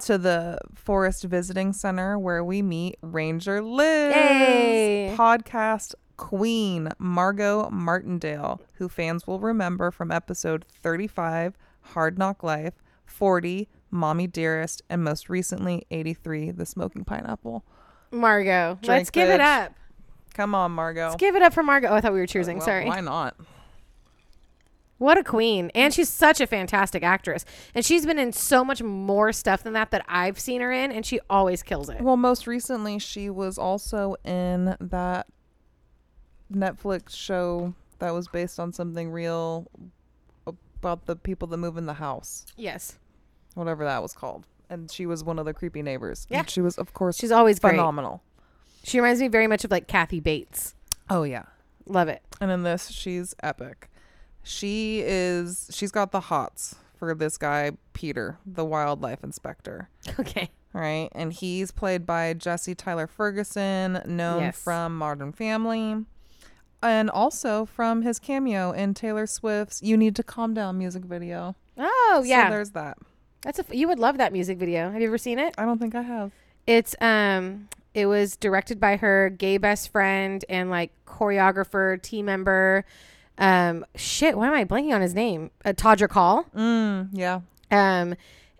to the Forest Visiting Center where we meet Ranger Liz, Hey. podcast queen Margo Martindale, who fans will remember from episode 35, Hard Knock Life, 40, Mommy Dearest, and most recently 83, The Smoking Pineapple. Margo. Drink, Let's give it up. Come on, Margo. Let's give it up for Margo. Oh, I thought we were uh, choosing. Well, Sorry. Why not? What a queen. And she's such a fantastic actress. And she's been in so much more stuff than that that I've seen her in, and she always kills it. Well, most recently, she was also in that Netflix show that was based on something real about the people that move in the house, Yes. whatever that was called. And she was one of the creepy neighbors. Yeah. And she was, of course, She's always great. phenomenal. She reminds me very much of like Kathy Bates. Oh, yeah. Love it. And in this, she's epic. She is, she's got the hots for this guy, Peter, the wildlife inspector. *laughs* Okay. right? And he's played by Jesse Tyler Ferguson, known Yes. from Modern Family, and also from his cameo in Taylor Swift's "You Need to Calm Down" music video. Oh, So yeah. there's that. That's a f- you would love that music video. Have you ever seen it? I don't think I have. It's um it was directed by her gay best friend and like choreographer, team member. Um shit, why am I blanking on his name? Uh, Todrick Hall. Mm, yeah. Um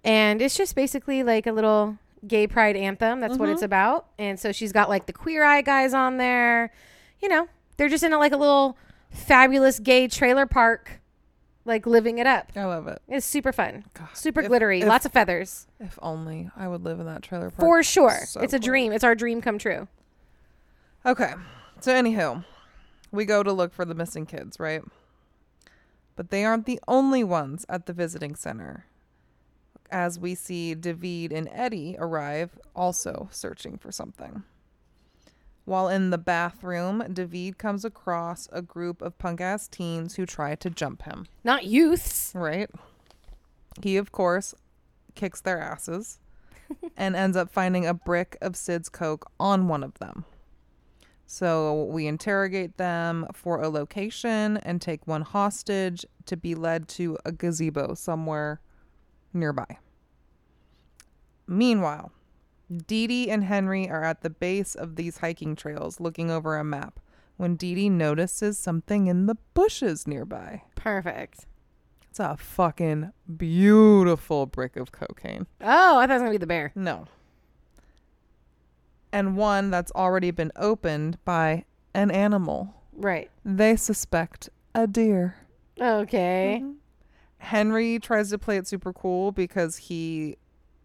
and it's just basically like a little gay pride anthem. That's what it's about. And so she's got like the queer eye guys on there. You know, they're just in a, like a little fabulous gay trailer park like living it up. I love it. It's super fun. God, Super if- glittery, if- lots of feathers. If only I would live in that trailer park. For sure. So it's a cool. dream. It's our dream come true. Okay. So anywho, we go to look for the missing kids, right? But they aren't the only ones at the visiting center. As we see David and Eddie arrive, also searching for something. While in the bathroom, David comes across a group of punk ass teens who try to jump him, Not youths. right? He, of course, kicks their asses *laughs* and ends up finding a brick of Sid's Coke on one of them. So we interrogate them for a location and take one hostage to be led to a gazebo somewhere nearby. Meanwhile, Dee Dee and Henry are at the base of these hiking trails looking over a map when Dee Dee notices something in the bushes nearby. Perfect. It's a fucking beautiful brick of cocaine. Oh, I thought it was gonna be the bear. No. And one that's already been opened by an animal. Right. They suspect a deer. Okay. Mm-hmm. Henry tries to play it super cool because he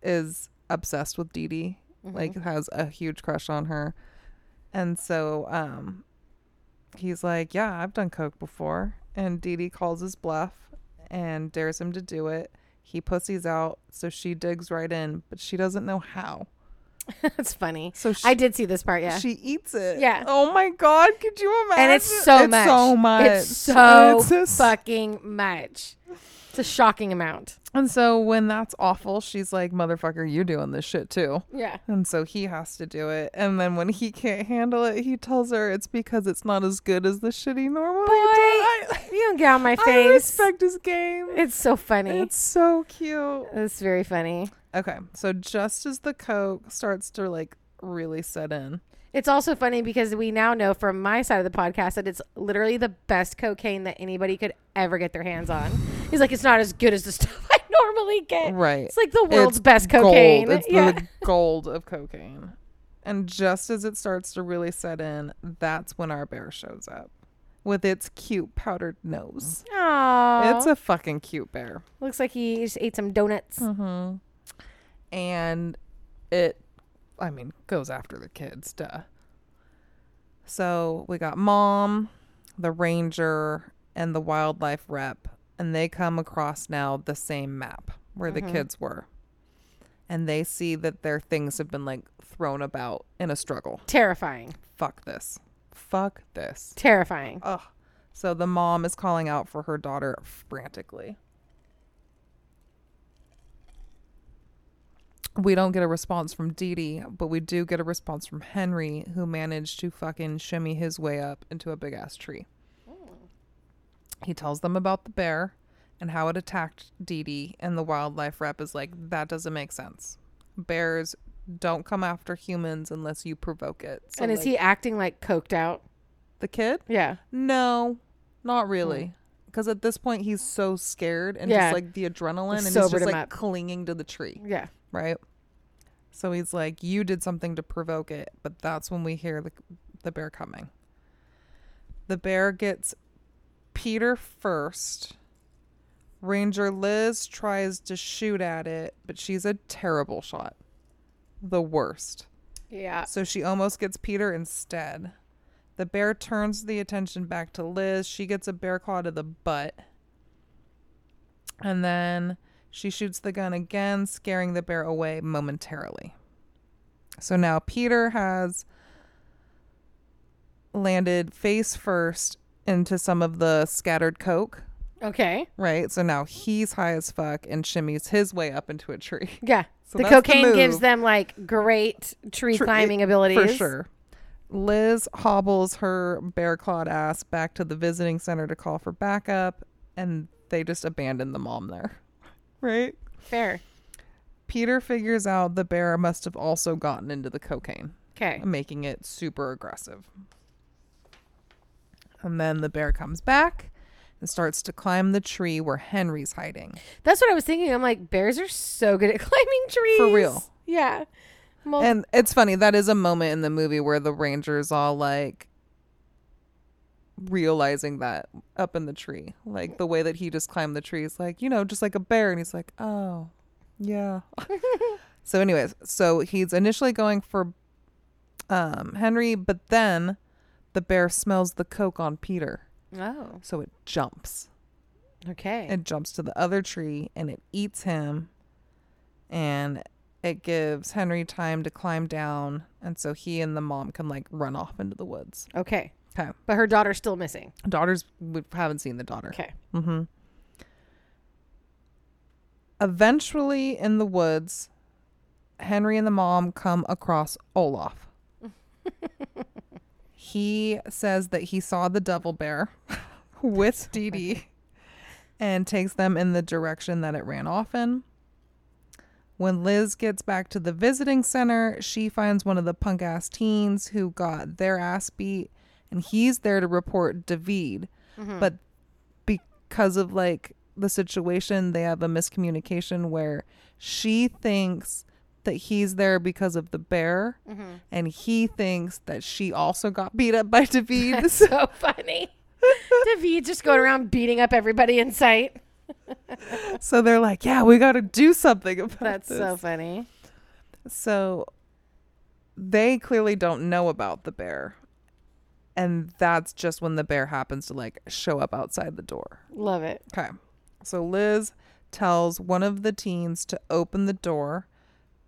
is obsessed with Dee Dee, like has a huge crush on her. And so um he's like, "Yeah, I've done coke before." And Dee Dee calls his bluff and dares him to do it. He pussies out, so she digs right in, but she doesn't know how. *laughs* That's funny. So she, I did see this part. Yeah. she eats it. Yeah. Oh my god, could you imagine? and it's so it's much. So much. It's so It's fucking much. It's a shocking amount. And so when that's awful, she's like, "Motherfucker, you doing this shit too." Yeah. And so he has to do it. And then when he can't handle it, he tells her it's because it's not as good as the shit he normally Boy, does. I, *laughs* You don't get on my face. I respect his game. It's so funny. It's so cute. It's very funny. Okay, so just as the coke starts to like really set in, It's also funny because we now know from my side of the podcast that it's literally the best cocaine that anybody could ever get their hands on. He's like, it's not as good as the *laughs* stuff I normally get. right? It's like the world's It's best cocaine. Gold. It's yeah. the *laughs* gold of cocaine. And just as it starts to really set in, that's when our bear shows up with its cute powdered nose. Aww. It's a fucking cute bear. Looks like he just ate some donuts. Mm-hmm. And it, I mean, goes after the kids, duh. So we got mom, the ranger, and the wildlife rep, and they come across now the same map where the Mhm. kids were. And they see that their things have been like thrown about in a struggle. Terrifying. Fuck this. Fuck this. Terrifying. Ugh. So the mom is calling out for her daughter frantically. We don't get a response from Dee Dee, but we do get a response from Henry, who managed to fucking shimmy his way up into a big ass tree. He tells them about the bear and how it attacked Dee Dee, and the wildlife rep is like, that doesn't make sense. Bears don't come after humans unless you provoke it. So, and is like, he acting like coked out? the kid? Yeah. No, not hmm. really. Because at this point, he's so scared and Yeah. just like the adrenaline, and he's just like up. clinging to the tree, Yeah. right? So he's like, "You did something to provoke it," but that's when we hear the the bear coming. The bear gets Peter first. Ranger Liz tries to shoot at it, but she's a terrible shot. The worst. Yeah. So she almost gets Peter instead. The bear turns the attention back to Liz. She gets a bear claw to the butt. And then she shoots the gun again, scaring the bear away momentarily. So now Peter has landed face first into some of the scattered coke, Okay. right? So now he's high as fuck and shimmies his way up into a tree. *laughs* Yeah. So the that's the cocaine gives them like great tree Tr- climbing abilities. For sure. Liz hobbles her bear clawed ass back to the visiting center to call for backup, and they just abandon the mom there. *laughs* Right? Fair. Peter figures out the bear must have also gotten into the cocaine, Okay. making it super aggressive. And then the bear comes back and starts to climb the tree where Henry's hiding. That's what I was thinking. I'm like, bears are so good at *laughs* climbing trees. For real. Yeah. Well, And it's funny, that is a moment in the movie where the Rangers all like realizing that up in the tree. Like the way that he just climbed the tree is like, you know, just like a bear. And he's like, oh, yeah. *laughs* so, anyways, so he's initially going for um, Henry, but then the bear smells the coke on Peter. oh, So it jumps. okay. It jumps to the other tree and it eats him. And it gives Henry time to climb down. And so he and the mom can like run off into the woods. okay. Okay. But her daughter's still missing. Daughters, we haven't seen the daughter. Okay. Mm-hmm. Eventually, in the woods, Henry and the mom come across Olaf. *laughs* he says that he saw the devil bear *laughs* with Dee Dee and takes them in the direction that it ran off in. When Liz gets back to the visiting center, she finds one of the punk ass teens who got their ass beat, and he's there to report David. Mm-hmm. But because of like the situation, they have a miscommunication where she thinks that he's there because of the bear, mm-hmm. and he thinks that she also got beat up by David. That's so *laughs* funny. David just going around beating up everybody in sight. so they're like, "Yeah, we got to do something about this. That's this." so funny. So they clearly don't know about the bear. And that's just when the bear happens to like show up outside the door. Love it. Okay. So Liz tells one of the teens to open the door,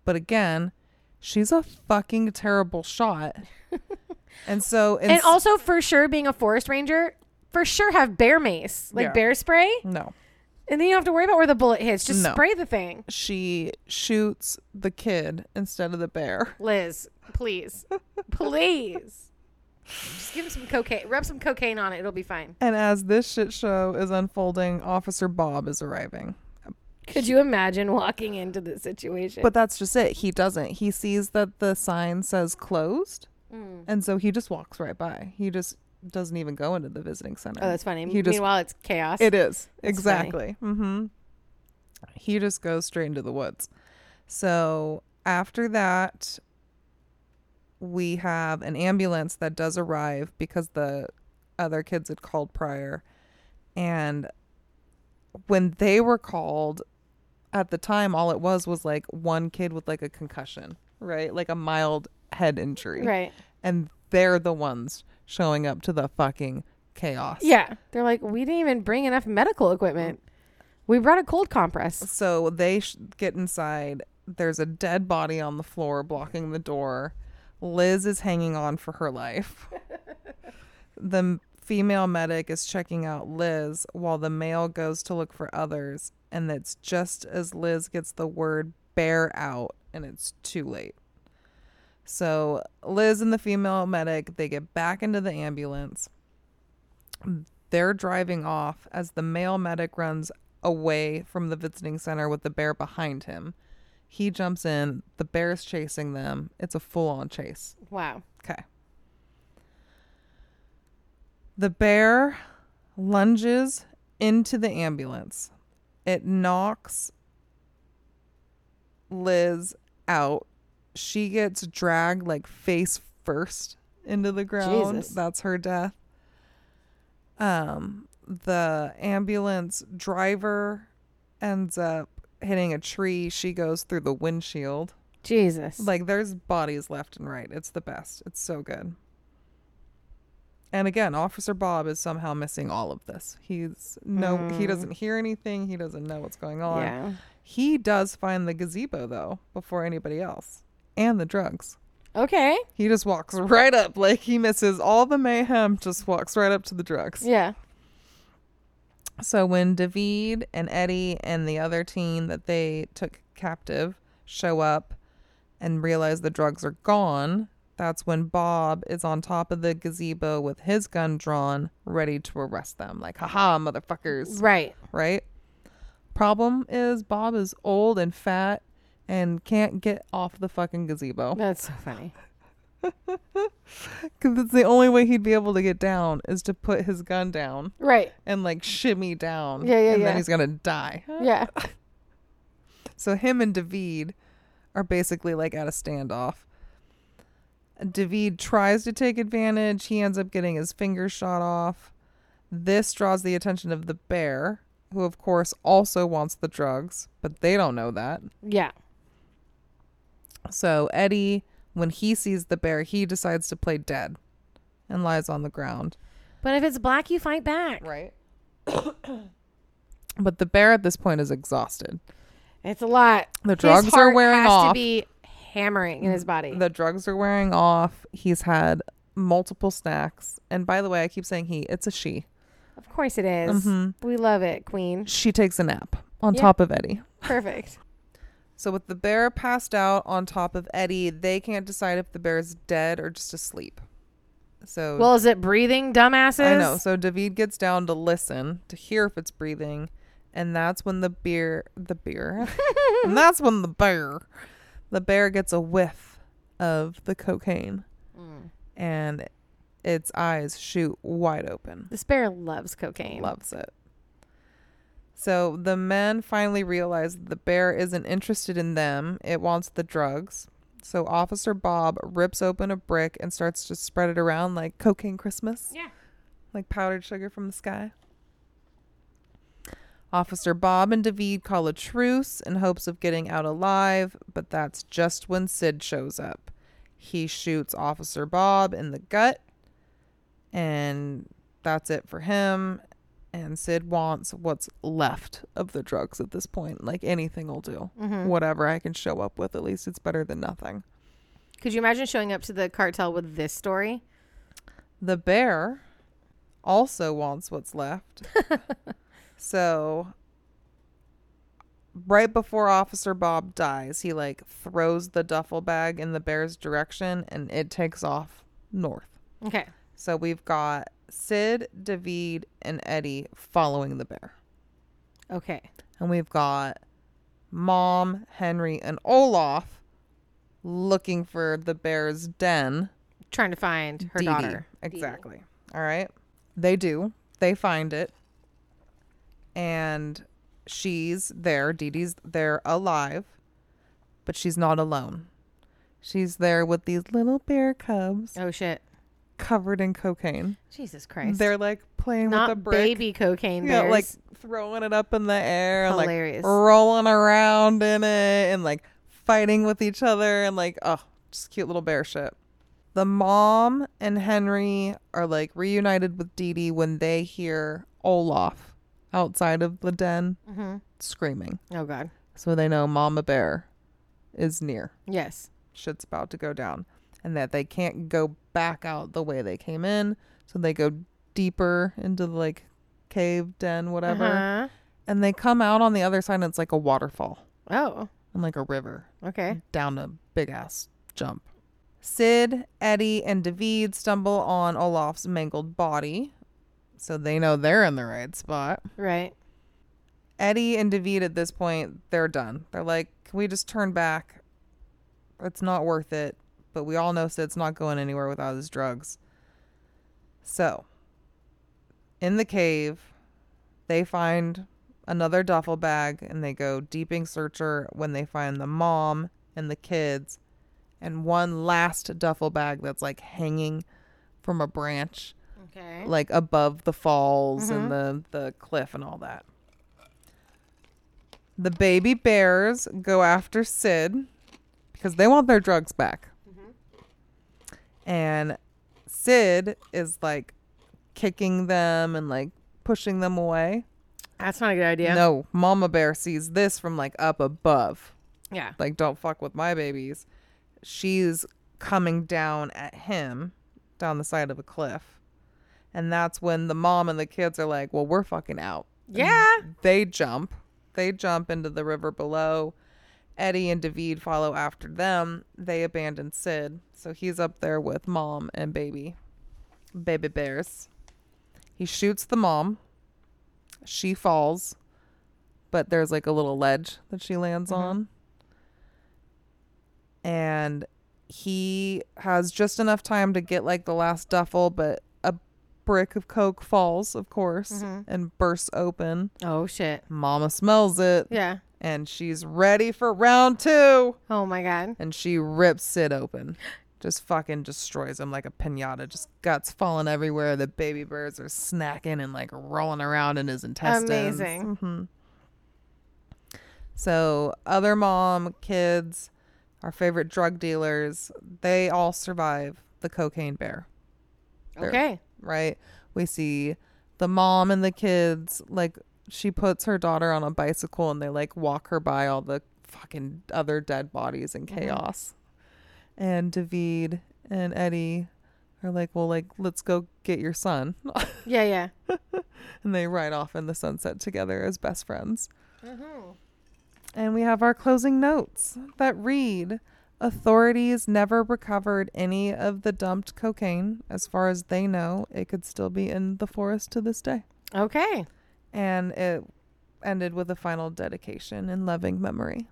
but again, she's a fucking terrible shot. *laughs* and so and also, for sure, being a forest ranger, for sure have bear mace, like Yeah. bear spray. no. And then you don't have to worry about where the bullet hits. Just No. spray the thing. She shoots the kid instead of the bear. Liz, please. *laughs* please. Just give him some cocaine. Rub some cocaine on it. It'll be fine. And as this shit show is unfolding, Officer Bob is arriving. Could you imagine walking into this situation? But that's just it. He doesn't. He sees that the sign says closed, Mm. and so he just walks right by. He just doesn't even go into the visiting center. Oh, that's funny. He just- Meanwhile, it's chaos. It is That's exactly. Mm-hmm. He just goes straight into the woods. So after that, we have an ambulance that does arrive because the other kids had called prior, and when they were called, at the time, all it was was like one kid with like a concussion, right? Like a mild head injury, right. and they're the ones showing up to the fucking chaos. Yeah. They're like, we didn't even bring enough medical equipment. We brought a cold compress. So they sh- get inside. There's a dead body on the floor blocking the door. Liz is hanging on for her life. *laughs* the female medic is checking out Liz while the male goes to look for others. And it's just as Liz gets the word bear out, and it's too late. So Liz and the female medic they get back into the ambulance. They're driving off as the male medic runs away from the visiting center with the bear behind him. He jumps in, the bear's chasing them. It's a full on chase. Wow. Okay. The bear lunges into the ambulance. It knocks Liz out. She gets dragged like face first into the ground. Jesus. That's her death. Um the ambulance driver ends up hitting a tree. She goes through the windshield. Jesus. Like there's bodies left and right. It's the best. It's so good. And again, Officer Bob is somehow missing all of this. He's no he Mm. doesn't hear anything. He doesn't know what's going on. yeah. He does find the gazebo though before anybody else. And the drugs. Okay. He just walks right up like he misses all the mayhem, just walks right up to the drugs. Yeah. So when David and Eddie and the other teen that they took captive show up and realize the drugs are gone, that's when Bob is on top of the gazebo with his gun drawn, ready to arrest them. Like, haha, motherfuckers. Right. Right? Problem is, Bob is old and fat and can't get off the fucking gazebo. That's so funny. *laughs* Because it's the only way he'd be able to get down is to put his gun down Right. and like shimmy down. Yeah, yeah, and yeah. then he's gonna die. *laughs* Yeah. So him and David are basically like at a standoff. David tries to take advantage. He ends up getting his finger shot off. This draws the attention of the bear, who of course also wants the drugs, but they don't know that. Yeah. So Eddie, when he sees the bear, he decides to play dead and lies on the ground. But if it's black, you fight back. Right. *coughs* but the bear at this point is exhausted. It's a lot. The drugs are wearing has off. to be hammering in his body. The drugs are wearing off. He's had multiple snacks. And by the way, I keep saying he, it's a she. of course it is. Mhm. We love it, Queen. She takes a nap on Yeah. top of Eddie. Perfect. *laughs* So with the bear passed out on top of Eddie, they can't decide if the bear's dead or just asleep. So Well, is it breathing, dumbasses? I know. So David gets down to listen to hear if it's breathing, and that's when the beer, the beer, *laughs* and that's when the bear, the bear gets a whiff of the cocaine, Mm. and its eyes shoot wide open. This bear loves cocaine. Loves it. So the men finally realize that the bear isn't interested in them; it wants the drugs. So Officer Bob rips open a brick and starts to spread it around like cocaine Christmas Yeah. like powdered sugar from the sky. Officer Bob and David call a truce in hopes of getting out alive, but that's just when Sid shows up. He shoots Officer Bob in the gut, and that's it for him. And Sid wants what's left of the drugs at this point. Like anything will do. Mhm. Whatever I can show up with, at least it's better than nothing. Could you imagine showing up to the cartel with this story? The bear also wants what's left. *laughs* so right before Officer Bob dies, he like throws the duffel bag in the bear's direction and it takes off north. Okay. So we've got Sid, David, and Eddie following the bear. Okay. And we've got Mom, Henry, and Olaf looking for the bear's den. Trying to find her Dee Dee. daughter. Exactly. All right. They do. They find it. And she's there. Dee Dee's there alive. But she's not alone. She's there with these little bear cubs Oh shit. covered in cocaine. Jesus Christ. They're like playing with a not brick. baby cocaine Yeah, bears. like throwing it up in the air, and, like Hilarious. rolling around in it, and like fighting with each other, and like oh, just cute little bear shit. The mom and Henry are like reunited with Dee Dee when they hear Olaf outside of the den hmm screaming, Oh god. so they know Mama Bear is near. Yes. Shit's about to go down, and that they can't go back out the way they came in, so they go deeper into the like cave den, whatever Uh-huh. and they come out on the other side and it's like a waterfall Oh. and like a river Okay. down a big ass jump. Sid, Eddie, and David stumble on Olaf's mangled body, so they know they're in the right spot. Right. Eddie and David at this point, they're done. They're like, can we just turn back? It's not worth it. But we all know Sid's not going anywhere without his drugs. So, in the cave, they find another duffel bag and they go deeping searcher when they find the mom and the kids and one last duffel bag that's like hanging from a branch Okay. like above the falls Mhm. and the the cliff and all that. The baby bears go after Sid because they want their drugs back. And Sid is like kicking them and like pushing them away. That's not a good idea. No, Mama Bear sees this from like up above. Yeah. Like, don't fuck with my babies. She's coming down at him down the side of a cliff. And that's when the mom and the kids are like, well, we're fucking out. Yeah. They jump. They jump into the river below. Eddie and David follow after them. They abandon Sid. So he's up there with mom and baby. Baby bears. He shoots the mom. She falls. But there's like a little ledge that she lands Mhm. on. And he has just enough time to get like the last duffel, but brick of coke falls, of course, Mhm. and bursts open. Oh shit. Mama smells it Yeah. and she's ready for round two. Oh my god. And she rips it open. Just fucking destroys him like a pinata. Just guts falling everywhere. The baby birds are snacking and like rolling around in his intestines. Amazing. Mhm. So, other mom, kids, our favorite drug dealers, they all survive the cocaine bear They're- Okay. Right? We see the mom and the kids, like, she puts her daughter on a bicycle and they, like, walk her by all the fucking other dead bodies and Mhm. chaos. And David and Eddie are like, well, like, let's go get your son. *laughs* Yeah. Yeah. and they ride off in the sunset together as best friends. Mm-hmm. And we have our closing notes that read Authorities never recovered any of the dumped cocaine. As far as they know, it could still be in the forest to this day. Okay. And it ended with a final dedication in loving memory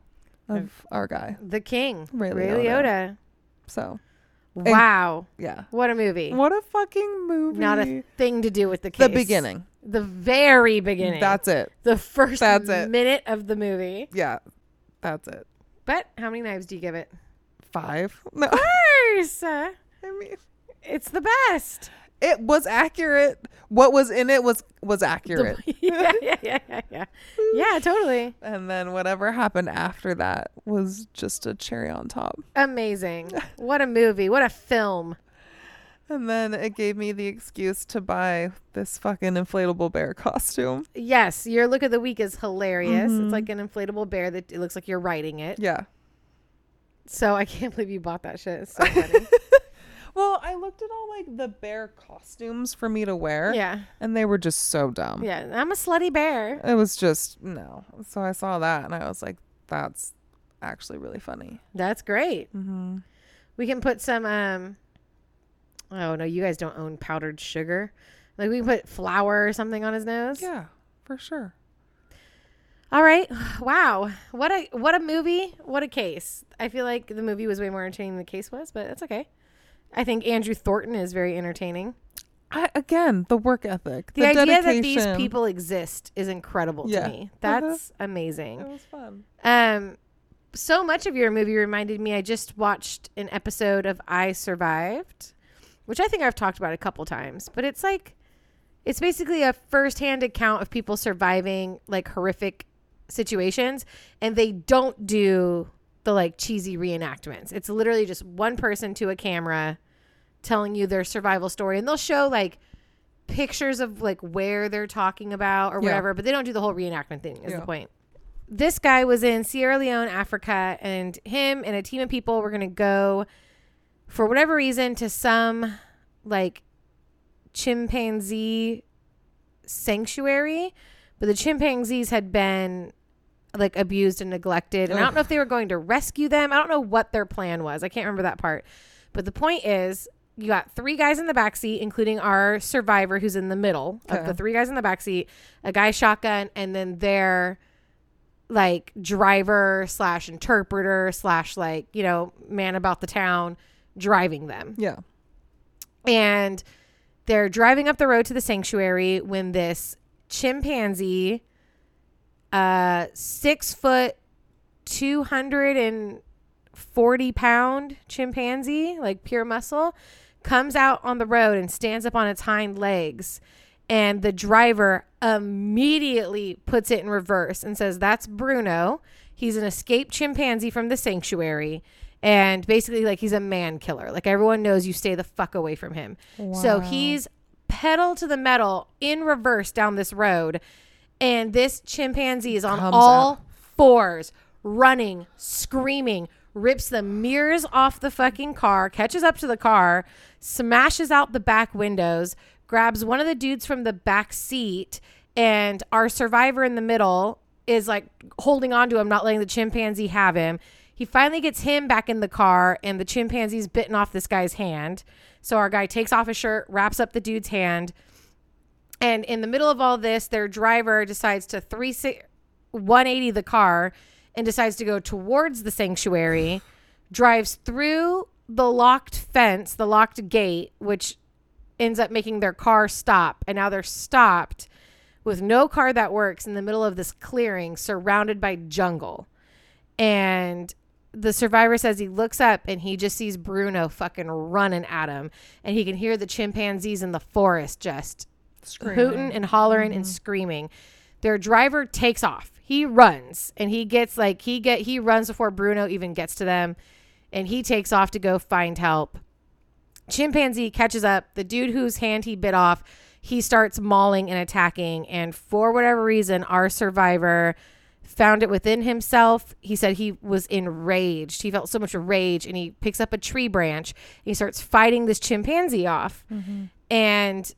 of our guy. The King. Ray Ray Liotta. Liotta. So, Wow. yeah. What a movie. What a fucking movie. Not a thing to do with the case. the beginning. The very beginning. That's it. the first That's it. minute of the movie. Yeah. That's it. But how many knives do you give it? Five. *laughs* No, Of course. *laughs* I mean, it's the best. it was accurate. What was in it was was accurate. *laughs* yeah, yeah, yeah, yeah, yeah. Yeah, totally. And then whatever happened after that was just a cherry on top. Amazing. What a movie. What a film. And then it gave me the excuse to buy this fucking inflatable bear costume. Yes, your look of the week is hilarious. Mhm. It's like an inflatable bear that it looks like you're riding it. Yeah. So I can't believe you bought that shit. It's so *laughs* funny. Well, I looked at all like the bear costumes for me to wear, Yeah. and they were just so dumb. Yeah. I'm a slutty bear. It was just no. So I saw that and I was like, that's actually really funny. That's great. Mm-hmm. We can put some um Oh no, you guys don't own powdered sugar. Like we can put flour or something on his nose. Yeah, for sure. All right. *sighs* Wow. What a what a movie. What a case. I feel like the movie was way more entertaining than the case was, but that's okay. I think Andrew Thornton is very entertaining. I, again, the work ethic, The, the, idea that these people exist is incredible Yeah. to me. That's amazing. It was fun. Um, so much of your movie reminded me. I just watched an episode of I Survived, which I think I've talked about a couple times, but it's like, it's basically a firsthand account of people surviving like horrific situations, and they don't do the like cheesy reenactments. It's literally just one person to a camera telling you their survival story, and they'll show like pictures of like where they're talking about or Yeah. whatever, but they don't do the whole reenactment thing. Is Yeah. the point? This guy was in Sierra Leone, Africa, and him and a team of people were going to go for whatever reason to some like chimpanzee sanctuary, but the chimpanzees had been like abused and neglected. And I don't know if they were going to rescue them. I don't know what their plan was. I can't remember that part. But the point is, you got three guys in the back seat, including our survivor who's in the middle of the three guys in the back seat, a guy shotgun, and then their like driver slash interpreter slash like you know man about the town driving them Yeah. and they're driving up the road to the sanctuary when this chimpanzee uh six foot 240 pound chimpanzee like pure muscle comes out on the road and stands up on its hind legs. And the driver immediately puts it in reverse and says that's bruno. He's an escaped chimpanzee from the sanctuary. And basically like he's a man killer. Like everyone knows you stay the fuck away from him. So he's pedal to the metal in reverse down this road and this chimpanzee is on Comes all fours running screaming rips the mirrors off the fucking car catches up to the car smashes out the back windows grabs one of the dudes from the back seat and our survivor in the middle is like holding on to him not letting the chimpanzee have him. He finally gets him back in the car and the chimpanzee's bitten off this guy's hand. So our guy takes off his shirt wraps up the dude's hand and in the middle of all this, their driver decides to 3 180 the car and decides to go towards the sanctuary, drives through the locked fence, the locked gate, which ends up making their car stop. And now they're stopped with no car that works in the middle of this clearing surrounded by jungle. And the survivor says he looks up and he just sees Bruno fucking running at him. And he can hear the chimpanzees in the forest just hooting and hollering and mm-hmm. screaming. Their driver takes off. He runs and he gets like he get he runs before Bruno even gets to them and he takes off to go find help. Chimpanzee catches up. The dude whose hand he bit off, he starts mauling and attacking and for whatever reason our survivor found it within himself. He said he was enraged. He felt so much rage and he picks up a tree branch he starts fighting this chimpanzee off. Mm-hmm. And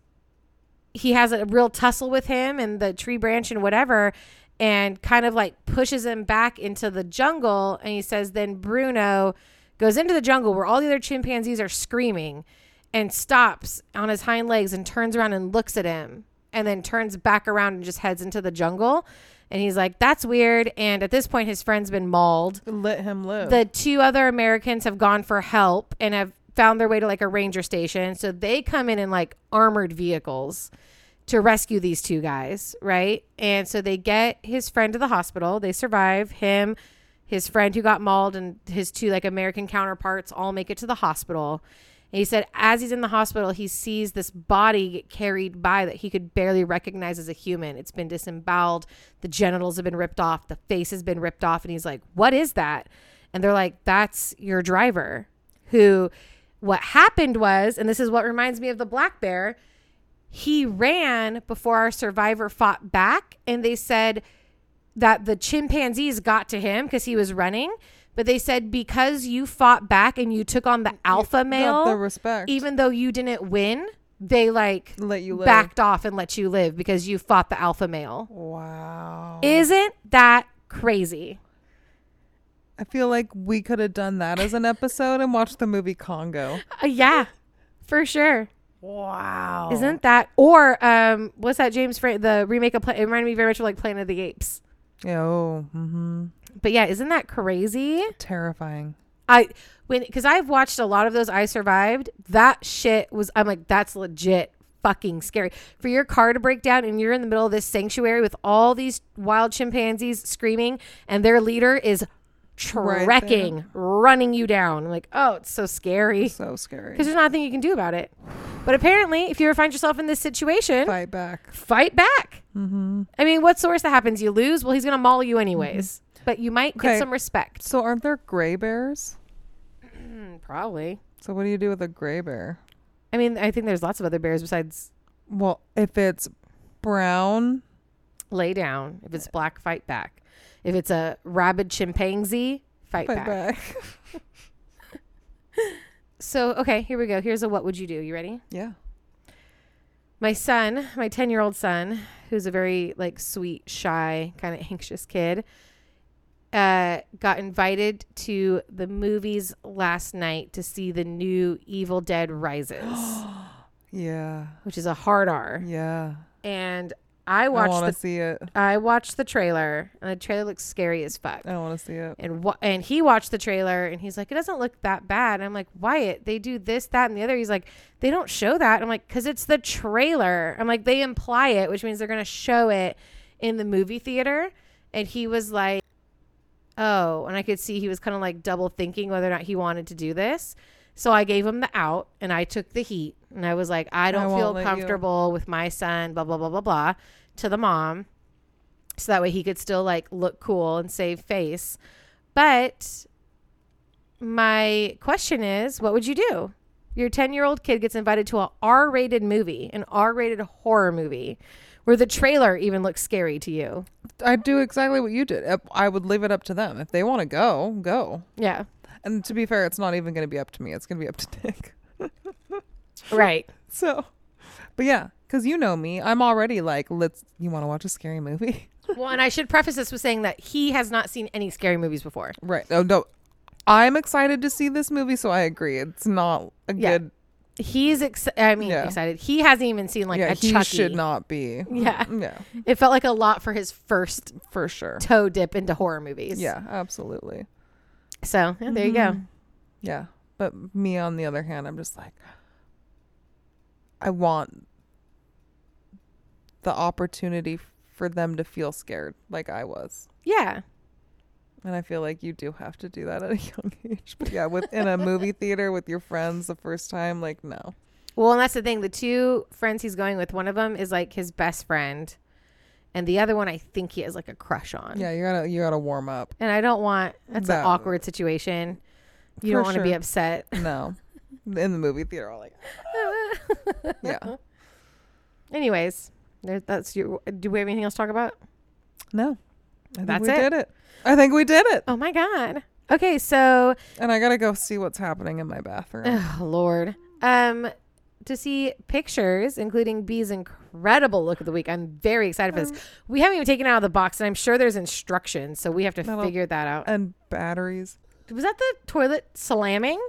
he has a real tussle with him and the tree branch and whatever and kind of like pushes him back into the jungle and he says then Bruno goes into the jungle where all the other chimpanzees are screaming and stops on his hind legs and turns around and looks at him and then turns back around and just heads into the jungle and he's like that's weird and at this point his friend's been mauled Let him live. the two other Americans have gone for help and have found their way to like a ranger station. So they come in in like armored vehicles to rescue these two guys, right? And so they get his friend to the hospital. They survive. Him, his friend who got mauled, and his two like American counterparts all make it to the hospital. And he said as he's in the hospital, he sees this body get carried by that he could barely recognize as a human. It's been disemboweled. The genitals have been ripped off. The face has been ripped off. And he's like, What is that? And they're like, That's your driver. Who, what happened was, and this is what reminds me of the black bear, he ran before our survivor fought back. And they said, that the chimpanzees got to him because he was running, But they said because you fought back and you took on the alpha male, the respect. even though you didn't win, they like let you live. backed off and let you live because you fought the alpha male. Wow. Isn't that crazy? I feel like we could have done that as an episode and watched the movie Congo. Uh, yeah, for sure. Wow. Isn't that or um what's that James Franco the remake of Pla- it reminded me very much of like Planet of the Apes. Yeah, Oh, mm-hmm. But yeah, isn't that crazy? terrifying. I when because I've watched a lot of those I survived. That shit was I'm like that's legit fucking scary for your car to break down and you're in the middle of this sanctuary with all these wild chimpanzees screaming and their leader is Right trekking, running you down. I'm like, oh, it's so scary So scary. because there's nothing you can do about it. But apparently, if you ever find yourself in this situation, Fight back. fight back. Mm-hmm. I mean, what's the worst that happens? You lose. Well, he's gonna maul you anyways. But you might Okay. get some respect. So aren't there gray bears? Hmm, probably. So what do you do with a gray bear? I mean, I think there's lots of other bears besides Well, if it's brown, lay down. If it's black, fight back. If it's a rabid chimpanzee, fight, fight back. back. *laughs* So, okay, here we go. Here's a what would you do? You ready? yeah. My son, my 10 year old son, who's a very like sweet, shy, kind of anxious kid, uh, got invited to the movies last night to see the new Evil Dead Rises, *gasps* Yeah. which is a hard R. Yeah. And I I watched to the see it. I watched the trailer, and the trailer looks scary as fuck. I don't want to see it. And wa- and he watched the trailer and he's like, it doesn't look that bad. And I'm like, Wyatt, they do this, that, and the other. He's like, they don't show that. I'm like, because it's the trailer. I'm like, they imply it, which means they're gonna show it in the movie theater. And he was like, oh, and I could see he was kind of like double thinking whether or not he wanted to do this. So I gave him the out and I took the heat. And I was like, I don't won't feel let you. comfortable with my son, blah, blah, blah, blah, blah, to the mom. So that way he could still like look cool and save face. But my question is, what would you do? Your 10 year old kid gets invited to a R rated movie, an R rated horror movie, where the trailer even looks scary to you. I'd do exactly what you did. I would leave it up to them. If they want to go, go. Yeah. And to be fair, it's not even going to be up to me. It's going to be up to Nick. Right. *laughs* So, but yeah, because you know me, I'm already like, let's. You want to watch a scary movie, *laughs* well, and I should preface this with saying that he has not seen any scary movies before. right? Oh no, I'm excited to see this movie, so I agree. It's not a Yeah. good. He's ex- I mean, Yeah. excited. He hasn't even seen like yeah, a he Chucky. should not be. Yeah. *laughs* Yeah, It felt like a lot for his first for sure. toe dip into horror movies. Yeah, absolutely. So yeah, there you go. Mhm. Yeah, but me on the other hand, I'm just like, I want the opportunity for them to feel scared like I was. Yeah. And I feel like you do have to do that at a *laughs* young age. But yeah, with in a movie theater with your friends the first time, like no. Well, and that's the thing. The two friends he's going with, one of them is like his best friend, and the other one I think he has like a crush on. Yeah, you gotta you gotta warm up. And I don't want that's an awkward situation. You don't want to be upset. No. *laughs* In the movie theater, all like *laughs* Yeah. Anyways, there, that's your. Do we have anything else to talk about? No. I think That's we it? did it. I think we did it. Oh my god. Okay, so And I gotta go see what's happening in my bathroom. oh, Lord, um, to see pictures, including B's incredible look of the week. I'm very excited for Um, this. We haven't even taken it out of the box, and I'm sure there's instructions, so we have to figure that out. and batteries. Was that the toilet slamming?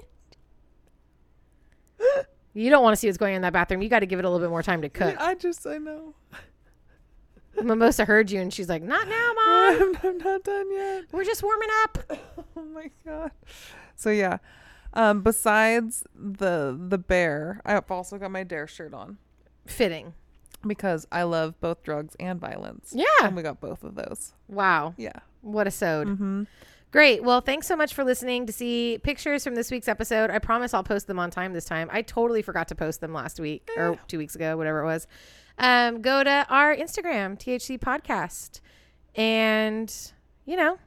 You don't want to see what's going on in that bathroom. You got to give it a little bit more time to cook. I just I know. Mimosa heard you and she's like, "Not now, *laughs* mom. I'm, not done yet. We're just warming up." *laughs* Oh my god. So yeah. Um besides the the bear, I've also got my dare shirt on Fitting. because I love both drugs and violence. Yeah. And we got both of those. Wow. Yeah. What a sode. Mm-hmm. Great. Well, thanks so much for listening to see pictures from this week's episode. I promise I'll post them on time this time. I totally forgot to post them last week or two weeks ago, whatever it was. Um, go to our Instagram, THC Podcast, and you know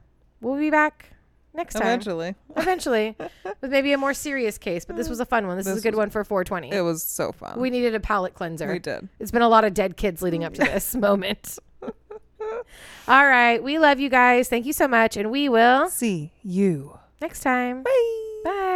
we'll be back next time Eventually. eventually *laughs* with maybe a more serious case. But this was a fun one. This, is a good one for 420. It was so fun. we needed a palate cleanser. we did. It's been a lot of dead kids leading up to this moment. *laughs* All right. We love you guys. Thank you so much. And we will see you next time. Bye. Bye.